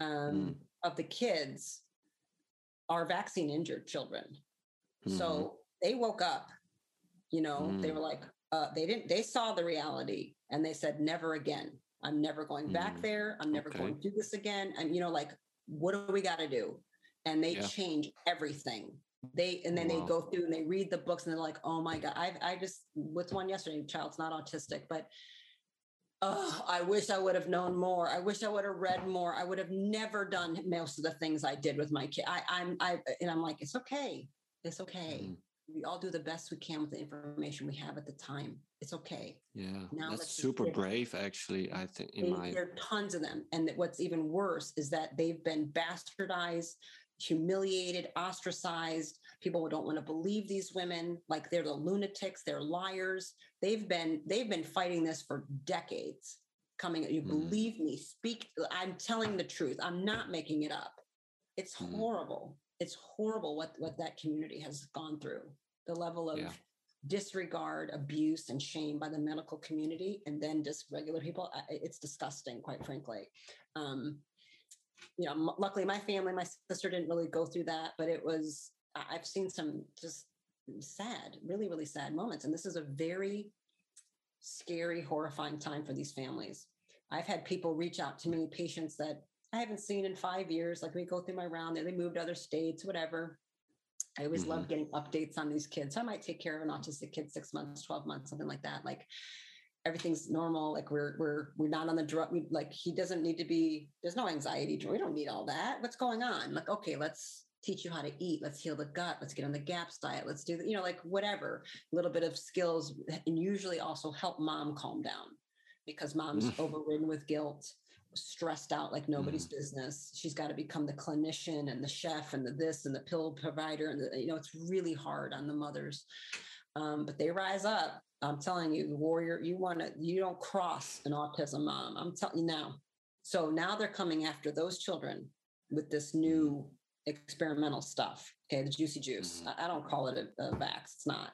um, Mm. of the kids are vaccine injured children. Mhm. So they woke up, you know, they Mm. were like, uh, they didn't, they saw the reality and they said, never again. I'm never going back Mm. there. I'm never Okay. going to do this again. And, you know, like, what do we got to do? And they Yeah. change everything. They, and then Wow. they go through and they read the books and they're like, oh my God, I, I just, with one yesterday, child's not autistic, but oh, I wish I would have known more. I wish I would have read more. I would have never done most of the things I did with my kid. I, I'm, I, and I'm like, it's okay. It's okay. Mhm. We all do the best we can with the information we have at the time. It's okay. Yeah, Now that's super brave, actually. I think in my there are tons of them. And that what's even worse is that they've been bastardized, humiliated, ostracized. People don't want to believe these women like they're the lunatics, they're liars. They've been they've been fighting this for decades. Coming, you Mhm. believe me, speak. I'm telling the truth. I'm not making it up. It's Mhm. horrible. It's horrible what what that community has gone through. The level of Yeah. disregard, abuse, and shame by the medical community, and then just regular people. It's disgusting, quite frankly. Um, you know, luckily my family, my sister didn't really go through that, but it was, I've seen some just sad, really, really sad moments. And this is a very scary, horrifying time for these families. I've had people reach out to me, patients that I haven't seen in five years. Like we go through my round, they moved to other states, whatever. I always mm-hmm. love getting updates on these kids. So I might take care of an autistic kid six months, 12 months, something like that. Like everything's normal. Like we're we're we're not on the drug. We, like he doesn't need to be. There's no anxiety. We don't need all that. What's going on? Like okay, let's teach you how to eat. Let's heal the gut. Let's get on the GAPS diet. Let's do the, you know like whatever. A little bit of skills and usually also help mom calm down because mom's mm. overridden with guilt stressed out like nobody's mm. business. She's got to become the clinician and the chef and the this and the pill provider. And the, you know, it's really hard on the mothers. Um, but they rise up. I'm telling you, warrior, you want to, you don't cross an autism mom. I'm telling you now. So now they're coming after those children with this new experimental stuff. Okay, the juicy juice. Mm-hmm. I, I, don't call it a, a vax. It's not.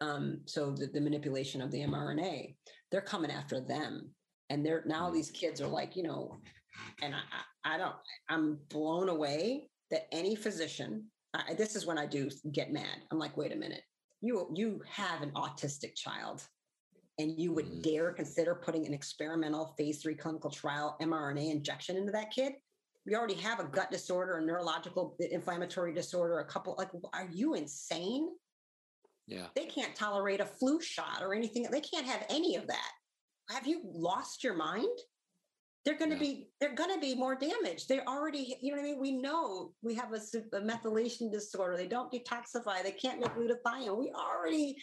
Um, so the, the manipulation of the mRNA, they're coming after them and they're now these kids are like you know and i i don't i'm blown away that any physician I, this is when i do get mad i'm like wait a minute you you have an autistic child and you would mm-hmm. dare consider putting an experimental phase three clinical trial mRNA injection into that kid? We already have a gut disorder, a neurological inflammatory disorder, a couple. Like, are you insane? Yeah. They can't tolerate a flu shot or anything. They can't have any of that have you lost your mind? They're going to yeah. be they're going to be more damaged. They already, you know what I mean. We know we have a, a methylation disorder. They don't detoxify. They can't make glutathione. We already,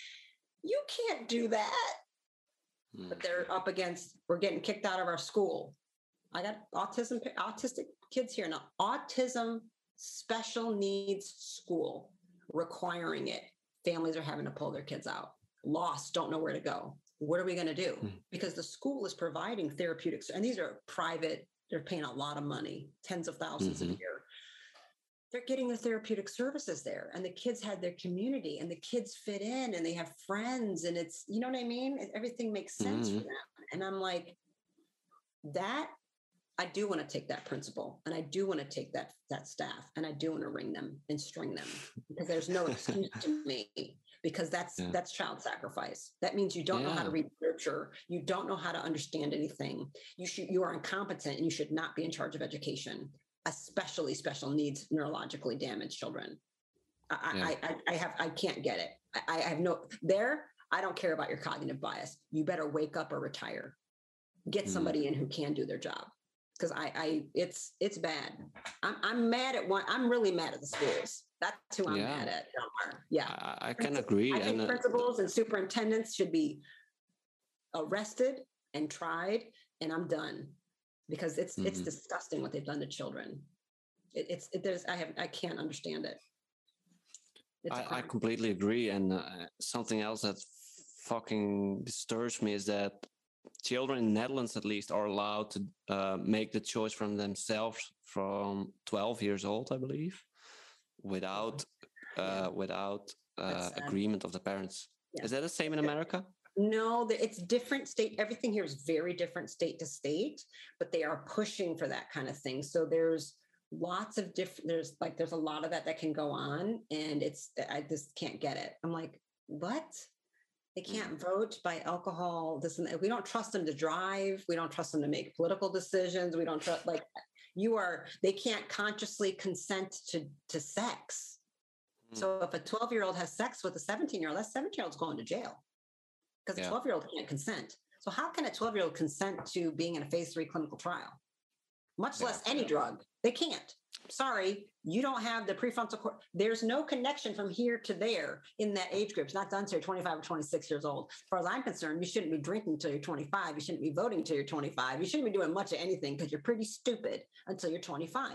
you can't do that. Mm. But they're up against. We're getting kicked out of our school. I got autism autistic kids here now. Autism special needs school requiring it. Families are having to pull their kids out. Lost, don't know where to go what are we going to do? Mm. Because the school is providing therapeutics, and these are private, they're paying a lot of money, tens of 1000s mm-hmm. a year. They're getting the therapeutic services there, and the kids had their community, and the kids fit in, and they have friends, and it's, you know what I mean? Everything makes sense mm-hmm. for them. And I'm like, that I do want to take that principal and I do want to take that that staff and I do want to ring them and string them because there's no excuse to me because that's yeah. that's child sacrifice. That means you don't yeah. know how to read literature, you don't know how to understand anything. You should you are incompetent and you should not be in charge of education, especially special needs neurologically damaged children. I, yeah. I, I, I, have I can't get it. I, I have no there. I don't care about your cognitive bias. You better wake up or retire. Get mm. somebody mm. in who can do their job because I, I it's it's bad. I'm I'm mad at one. I'm really mad at the schools. That's who I'm yeah. mad at. Yeah, I, I can agree. I think and, uh, principals and superintendents should be arrested and tried, and I'm done because it's mm-hmm. it's disgusting what they've done to children. It, it's it, there's I have I can't understand it. I, I, completely agree, and uh, something else that fucking disturbs me is that children in Netherlands, at least, are allowed to uh, make the choice from themselves from 12 years old, I believe without uh, without uh, agreement of the parents. Yeah. Is that the same in America? No, it's different state. Everything here is very different state to state, but they are pushing for that kind of thing. So there's lots of different. There's like there's a lot of that that can go on, and it's I just can't get it. I'm like, what? They can't mm-hmm. vote by alcohol. This and that. We don't trust them to drive. We don't trust them to make political decisions. We don't trust like you are they can't consciously consent to to sex mm. so if a 12 year old has sex with a 17 year old that 17 year old's going to jail because yeah. a 12 year old can't consent so how can a 12 year old consent to being in a phase three clinical trial much yeah. less any drug they can't sorry, you don't have the prefrontal cortex. There's no connection from here to there in that age group. It's not done until you're 25 or 26 years old. As far as I'm concerned, you shouldn't be drinking until you're 25. You shouldn't be voting until you're 25. You shouldn't be doing much of anything because you're pretty stupid until you're 25.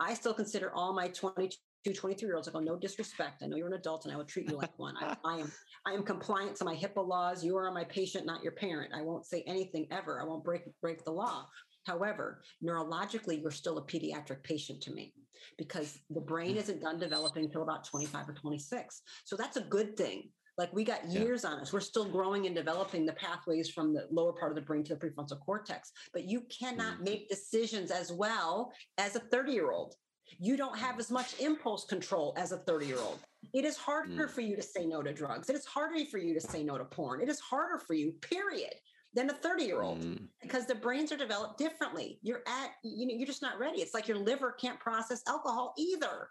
I still consider all my 22, 23 year olds. I go, no disrespect. I know you're an adult and I will treat you like one. I, I, am I am compliant to my HIPAA laws. You are my patient, not your parent. I won't say anything ever. I won't break break the law. However, neurologically, you're still a pediatric patient to me because the brain isn't done developing until about 25 or 26. So that's a good thing. Like we got years yeah. on us. We're still growing and developing the pathways from the lower part of the brain to the prefrontal cortex. But you cannot mm. make decisions as well as a 30 year old. You don't have as much impulse control as a 30 year old. It is harder mm. for you to say no to drugs. It is harder for you to say no to porn. It is harder for you, period, than a 30 year old mm. because the brains are developed differently. You're at, you know, you're just not ready. It's like your liver can't process alcohol either.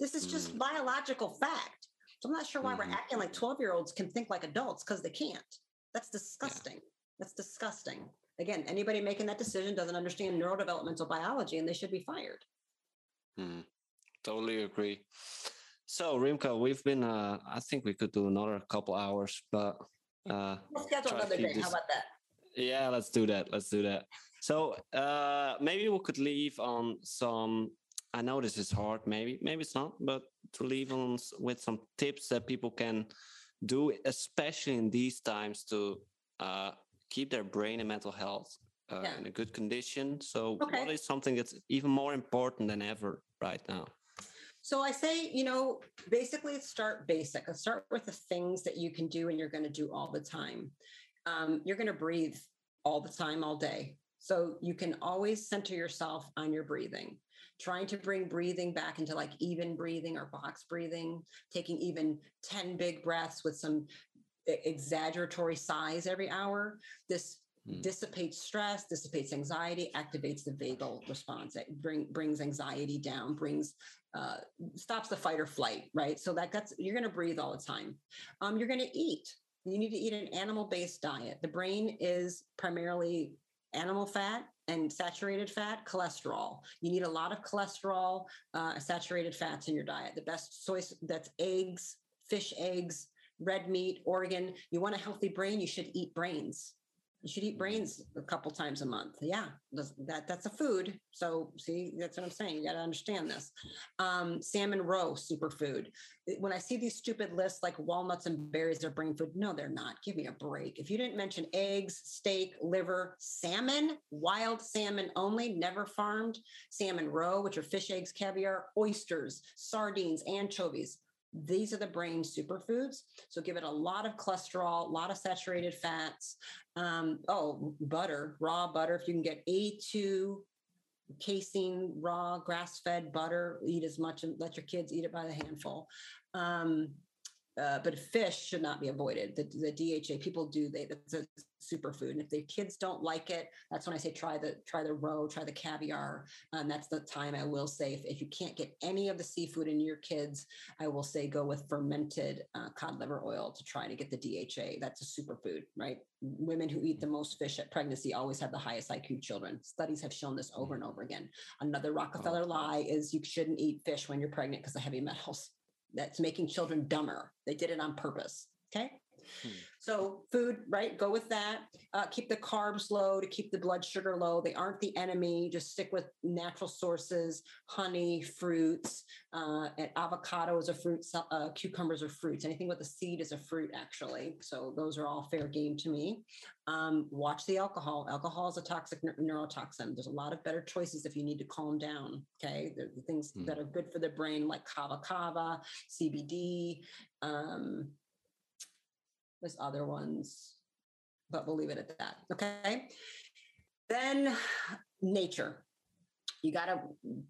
This is just mm. biological fact. So I'm not sure why mm-hmm. we're acting like 12 year olds can think like adults because they can't. That's disgusting. Yeah. That's disgusting. Again, anybody making that decision doesn't understand neurodevelopmental biology and they should be fired. Mm, totally agree. So, Rimka, we've been, uh, I think we could do another couple hours, but. Uh, we'll schedule another day. This... How about that? Yeah, let's do that. Let's do that. So, uh, maybe we could leave on some I know this is hard, maybe, maybe it's not, but to leave on with some tips that people can do, especially in these times, to uh, keep their brain and mental health uh, yeah. in a good condition. So, okay. what is something that's even more important than ever right now? So I say, you know, basically start basic. Start with the things that you can do and you're going to do all the time. Um, you're going to breathe all the time, all day. So you can always center yourself on your breathing trying to bring breathing back into like even breathing or box breathing, taking even 10 big breaths with some exaggeratory sighs every hour. This mm. dissipates stress, dissipates anxiety, activates the vagal response. It bring, brings anxiety down, brings uh, stops the fight or flight, right? So that that's you're going to breathe all the time. Um, you're going to eat. You need to eat an animal-based diet. The brain is primarily animal fat and saturated fat, cholesterol. You need a lot of cholesterol, uh, saturated fats in your diet. The best source that's eggs, fish eggs, red meat, organ. You want a healthy brain, you should eat brains. You should eat brains a couple times a month. Yeah, that that's a food. So see, that's what I'm saying. You got to understand this. Um, salmon roe, superfood. When I see these stupid lists like walnuts and berries are brain food, no, they're not. Give me a break. If you didn't mention eggs, steak, liver, salmon, wild salmon only, never farmed, salmon roe, which are fish eggs, caviar, oysters, sardines, anchovies these are the brain superfoods. So give it a lot of cholesterol, a lot of saturated fats. Um, oh, butter, raw butter. If you can get A2 casein, raw, grass fed butter, eat as much and let your kids eat it by the handful. Um, uh, but fish should not be avoided. The, the DHA people do they a superfood, and if the kids don't like it, that's when I say try the try the roe, try the caviar. And that's the time I will say if, if you can't get any of the seafood in your kids, I will say go with fermented uh, cod liver oil to try to get the DHA. That's a superfood, right? Women who eat the most fish at pregnancy always have the highest IQ children. Studies have shown this over and over again. Another Rockefeller lie is you shouldn't eat fish when you're pregnant because of heavy metals that's making children dumber. They did it on purpose. Okay. Hmm. So food, right? Go with that. Uh, keep the carbs low to keep the blood sugar low. They aren't the enemy. Just stick with natural sources: honey, fruits, uh, and avocado is a fruit. Uh, cucumbers are fruits. Anything with a seed is a fruit, actually. So those are all fair game to me. Um, watch the alcohol. Alcohol is a toxic neurotoxin. There's a lot of better choices if you need to calm down. Okay, the things hmm. that are good for the brain, like kava kava, CBD. Um, there's other ones, but we'll leave it at that. Okay. Then nature. You got to,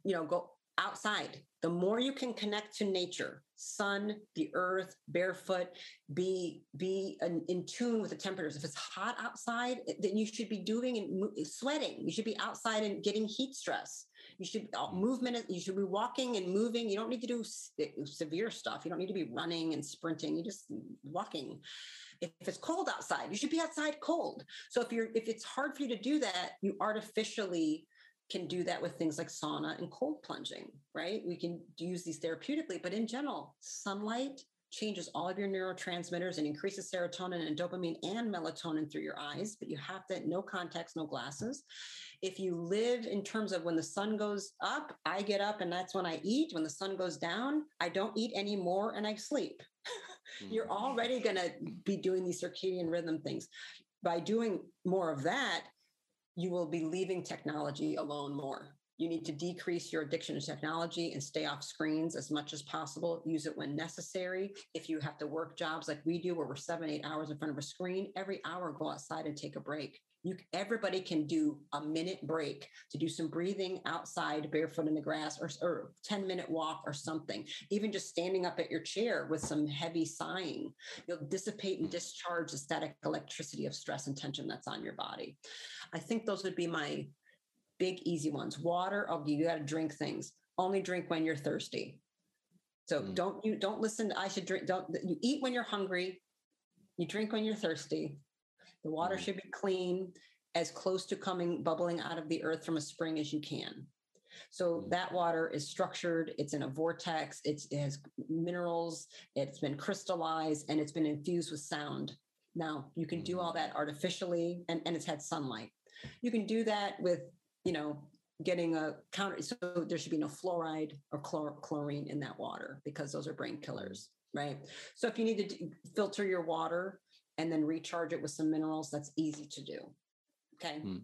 you know, go outside. The more you can connect to nature, sun, the earth, barefoot, be be in, in, tune with the temperatures. If it's hot outside, then you should be doing and sweating. You should be outside and getting heat stress. You should uh, movement. You should be walking and moving. You don't need to do severe stuff. You don't need to be running and sprinting. You just walking. If it's cold outside, you should be outside cold. So if you're if it's hard for you to do that, you artificially can do that with things like sauna and cold plunging, right? We can use these therapeutically, but in general, sunlight changes all of your neurotransmitters and increases serotonin and dopamine and melatonin through your eyes, but you have to no contacts, no glasses. If you live in terms of when the sun goes up, I get up and that's when I eat. When the sun goes down, I don't eat anymore and I sleep. You're mm. already going to be doing these circadian rhythm things. By doing more of that, you will be leaving technology alone more. You need to decrease your addiction to technology and stay off screens as much as possible. Use it when necessary. If you have to work jobs like we do, where we're seven, eight hours in front of a screen, every hour go outside and take a break. You, everybody can do a minute break to do some breathing outside barefoot in the grass or, or 10 minute walk or something even just standing up at your chair with some heavy sighing you'll dissipate and discharge the static electricity of stress and tension that's on your body i think those would be my big easy ones. Water, oh, you got to drink things. Only drink when you're thirsty. So mm. don't you don't listen. To, I should drink. Don't you eat when you're hungry. You drink when you're thirsty. The water mm. should be clean, as close to coming bubbling out of the earth from a spring as you can. So mm. that water is structured. It's in a vortex. It's, it has minerals. It's been crystallized and it's been infused with sound. Now you can do all mm. that artificially, and, and it's had sunlight. You can do that with you know, getting a counter. So there should be no fluoride or chlor- chlorine in that water because those are brain killers, right? So if you need to filter your water and then recharge it with some minerals, that's easy to do. Okay. Hmm.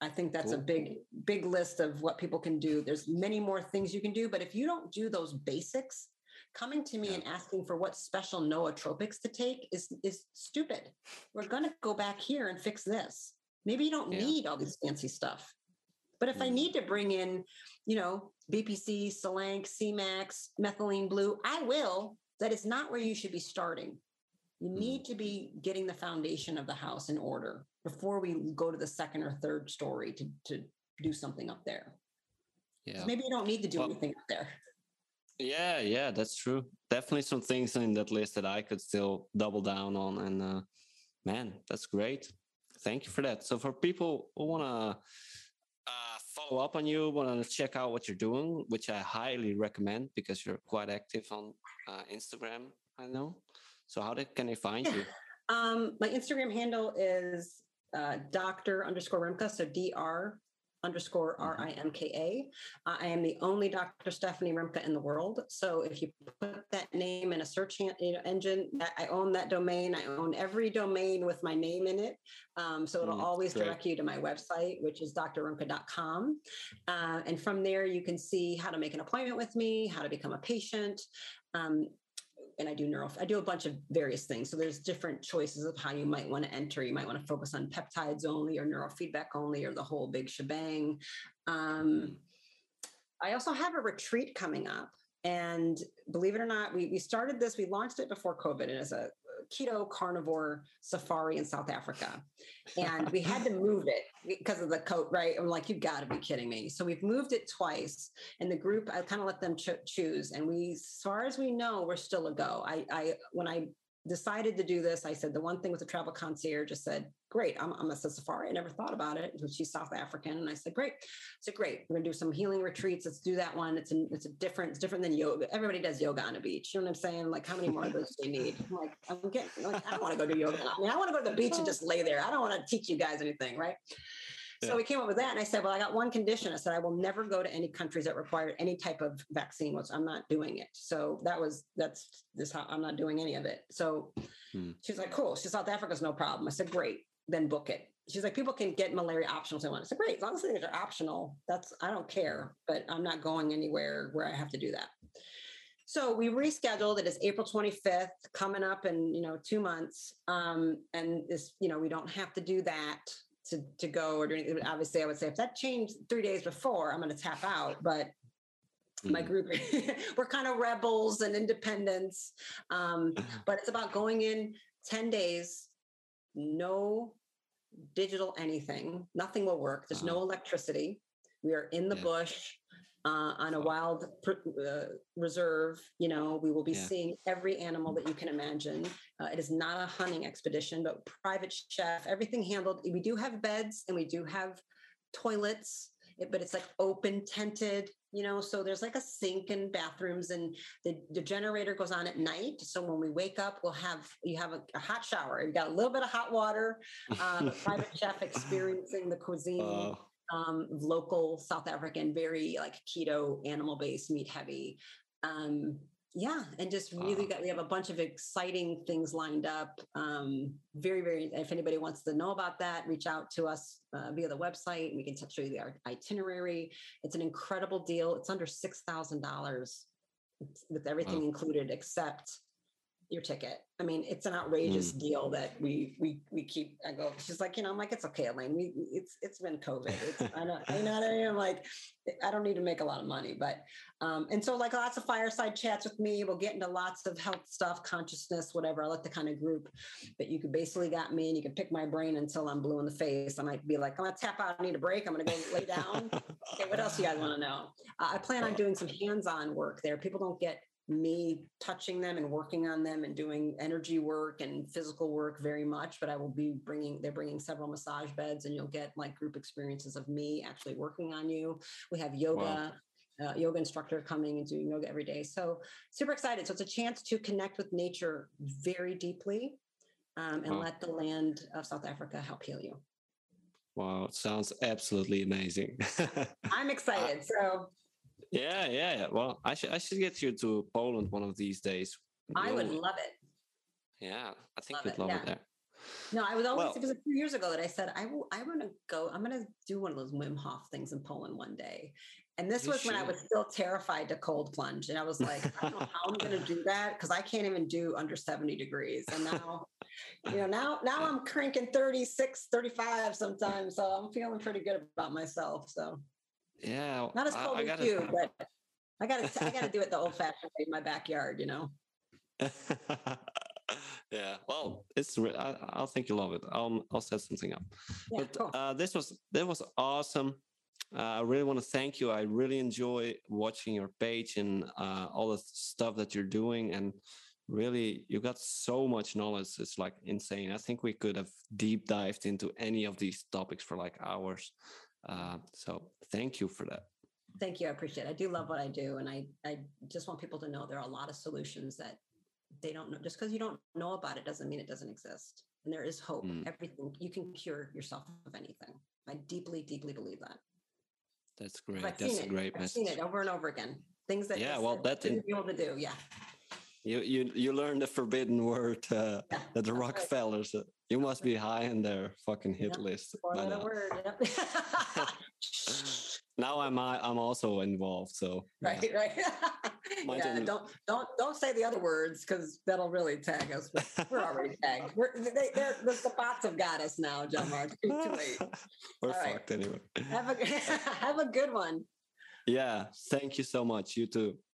I think that's cool. a big, big list of what people can do. There's many more things you can do, but if you don't do those basics, coming to me yeah. and asking for what special nootropics to take is is stupid. We're going to go back here and fix this. Maybe you don't yeah. need all this fancy stuff. But if mm. I need to bring in, you know, BPC, Selank, Semax, methylene blue, I will. That is not where you should be starting. You mm. need to be getting the foundation of the house in order before we go to the second or third story to, to do something up there. Yeah. Maybe you don't need to do well, anything up there. Yeah, yeah, that's true. Definitely some things in that list that I could still double down on. And uh, man, that's great. Thank you for that. So for people who want to follow up on you, want to check out what you're doing, which I highly recommend because you're quite active on uh, Instagram, I know. So how did, can they find you? Um, my Instagram handle is uh, Dr. underscore Rimka, so Dr underscore R I M K A. I am the only Dr. Stephanie Rimka in the world. So if you put that name in a search engine, I own that domain. I own every domain with my name in it. Um, so it'll mm, always great. direct you to my website, which is drrimka.com. Uh, and from there, you can see how to make an appointment with me, how to become a patient. Um, and I do neural, I do a bunch of various things. So there's different choices of how you might want to enter. You might want to focus on peptides only or neurofeedback only or the whole big shebang. Um, I also have a retreat coming up. And believe it or not, we, we started this, we launched it before COVID, and it's a keto carnivore safari in South Africa. And we had to move it because of the coat, right? I'm like, you've got to be kidding me. So we've moved it twice. And the group, I kind of let them ch- choose. And we, as far as we know, we're still a go. I, I, when I decided to do this, I said the one thing with the travel concierge just said, great, I'm, I'm a safari. I never thought about it. She's South African. And I said, great. I said, great. We're gonna do some healing retreats. Let's do that one. It's a, it's a different, it's different than yoga. Everybody does yoga on a beach. You know what I'm saying? Like how many more of those do you need? I'm like, I'm getting, like, I don't want to go do yoga. I mean, I want to go to the beach and oh. just lay there. I don't want to teach you guys anything. Right. So we came up with that, and I said, "Well, I got one condition." I said, "I will never go to any countries that require any type of vaccine. Which I'm not doing it." So that was that's this how I'm not doing any of it. So hmm. she's like, "Cool." She's South Africa's no problem. I said, "Great, then book it." She's like, "People can get malaria optional if they want." I said, "Great, as long as things are optional, that's I don't care, but I'm not going anywhere where I have to do that." So we rescheduled. It is April 25th, coming up in you know two months. Um, and this, you know, we don't have to do that to to go or do anything. Obviously, I would say if that changed three days before, I'm going to tap out. But mm. my group, we're kind of rebels and independents. Um, but it's about going in ten days, no digital anything. Nothing will work. There's uh-huh. no electricity. We are in the yeah. bush uh, on a wild uh, reserve. You know, we will be yeah. seeing every animal that you can imagine. Uh, it is not a hunting expedition, but private chef, everything handled. We do have beds and we do have toilets, but it's like open, tented, you know, so there's like a sink and bathrooms and the, the generator goes on at night. So when we wake up, we'll have, you have a, a hot shower. You've got a little bit of hot water, um, private chef experiencing the cuisine um, local South African, very like keto, animal based, meat heavy. Um, yeah and just really Wow. got we have a bunch of exciting things lined up um very very if anybody wants to know about that reach out to us uh, via the website we can show you the itinerary it's an incredible deal it's under six thousand dollars with everything Wow. included except your ticket i mean it's an outrageous deal that we we we keep i go she's like you know i'm like it's okay elaine we it's it's been covid it's i don't i know what i mean i'm like i don't need to make a lot of money but um, and so like lots of fireside chats with me. We'll get into lots of health stuff, consciousness, whatever. I like the kind of group that you could basically got me and you can pick my brain until I'm blue in the face. I might be like, I'm gonna tap out, I need a break. I'm gonna go lay down. Okay, what else do you guys want to know? Uh, I plan on doing some hands-on work there. People don't get me touching them and working on them and doing energy work and physical work very much but i will be bringing they're bringing several massage beds and you'll get like group experiences of me actually working on you we have yoga uh, yoga instructor coming and doing yoga every day. So super excited. So it's a chance to connect with nature very deeply um, and Wow. let the land of South Africa help heal you. wow, it sounds absolutely amazing. I'm excited. So yeah, yeah, yeah. Well, I should I should get you to Poland one of these days. I would You'll- love it. Yeah, I think love you'd it, love yeah. it there. No, I was always, Well- it was a few years ago that I said, I will, I want to go, I'm going to do one of those Wim Hof things in Poland one day. And this was when I was still terrified to cold plunge. And I was like, I don't know how I'm going to do that because I can't even do under 70 degrees. And now, you know, now, now I'm cranking 36, 35 sometimes. So I'm feeling pretty good about myself. So Yeah, not as cold I as gotta- you, but I got to, I got to do it the old fashioned way in my backyard, you know? yeah, well, it's. I, I think you'll love it. I'll I'll set something up. Yeah, but cool. uh, this was that was awesome. Uh, I really want to thank you. I really enjoy watching your page and uh, all the stuff that you're doing, and really, you got so much knowledge. It's like insane. I think we could have deep dived into any of these topics for like hours. Uh, so thank you for that. Thank you. I appreciate it. I do love what I do. And I, I just want people to know there are a lot of solutions that they don't know. Just because you don't know about it doesn't mean it doesn't exist. And there is hope. Mm. Everything you can cure yourself of anything. I deeply, deeply believe that. That's great. I've That's seen a it. great I've message. seen it over and over again. Things that Yeah, well, that that in- shouldn't be able to do. Yeah. You you you learned the forbidden word uh, Yeah, that the that's right. You must be high in their fucking hit Yep, list. Four letter word. Yep. now I'm I'm also involved. So yeah. right, right. Yeah, don't don't don't say the other words because that'll really tag us. We're already tagged. We're they, the, bots have got us now, Jelmar. Too, too late. We're All right. fucked anyway. Have a have a good one. Yeah. Thank you so much. You too.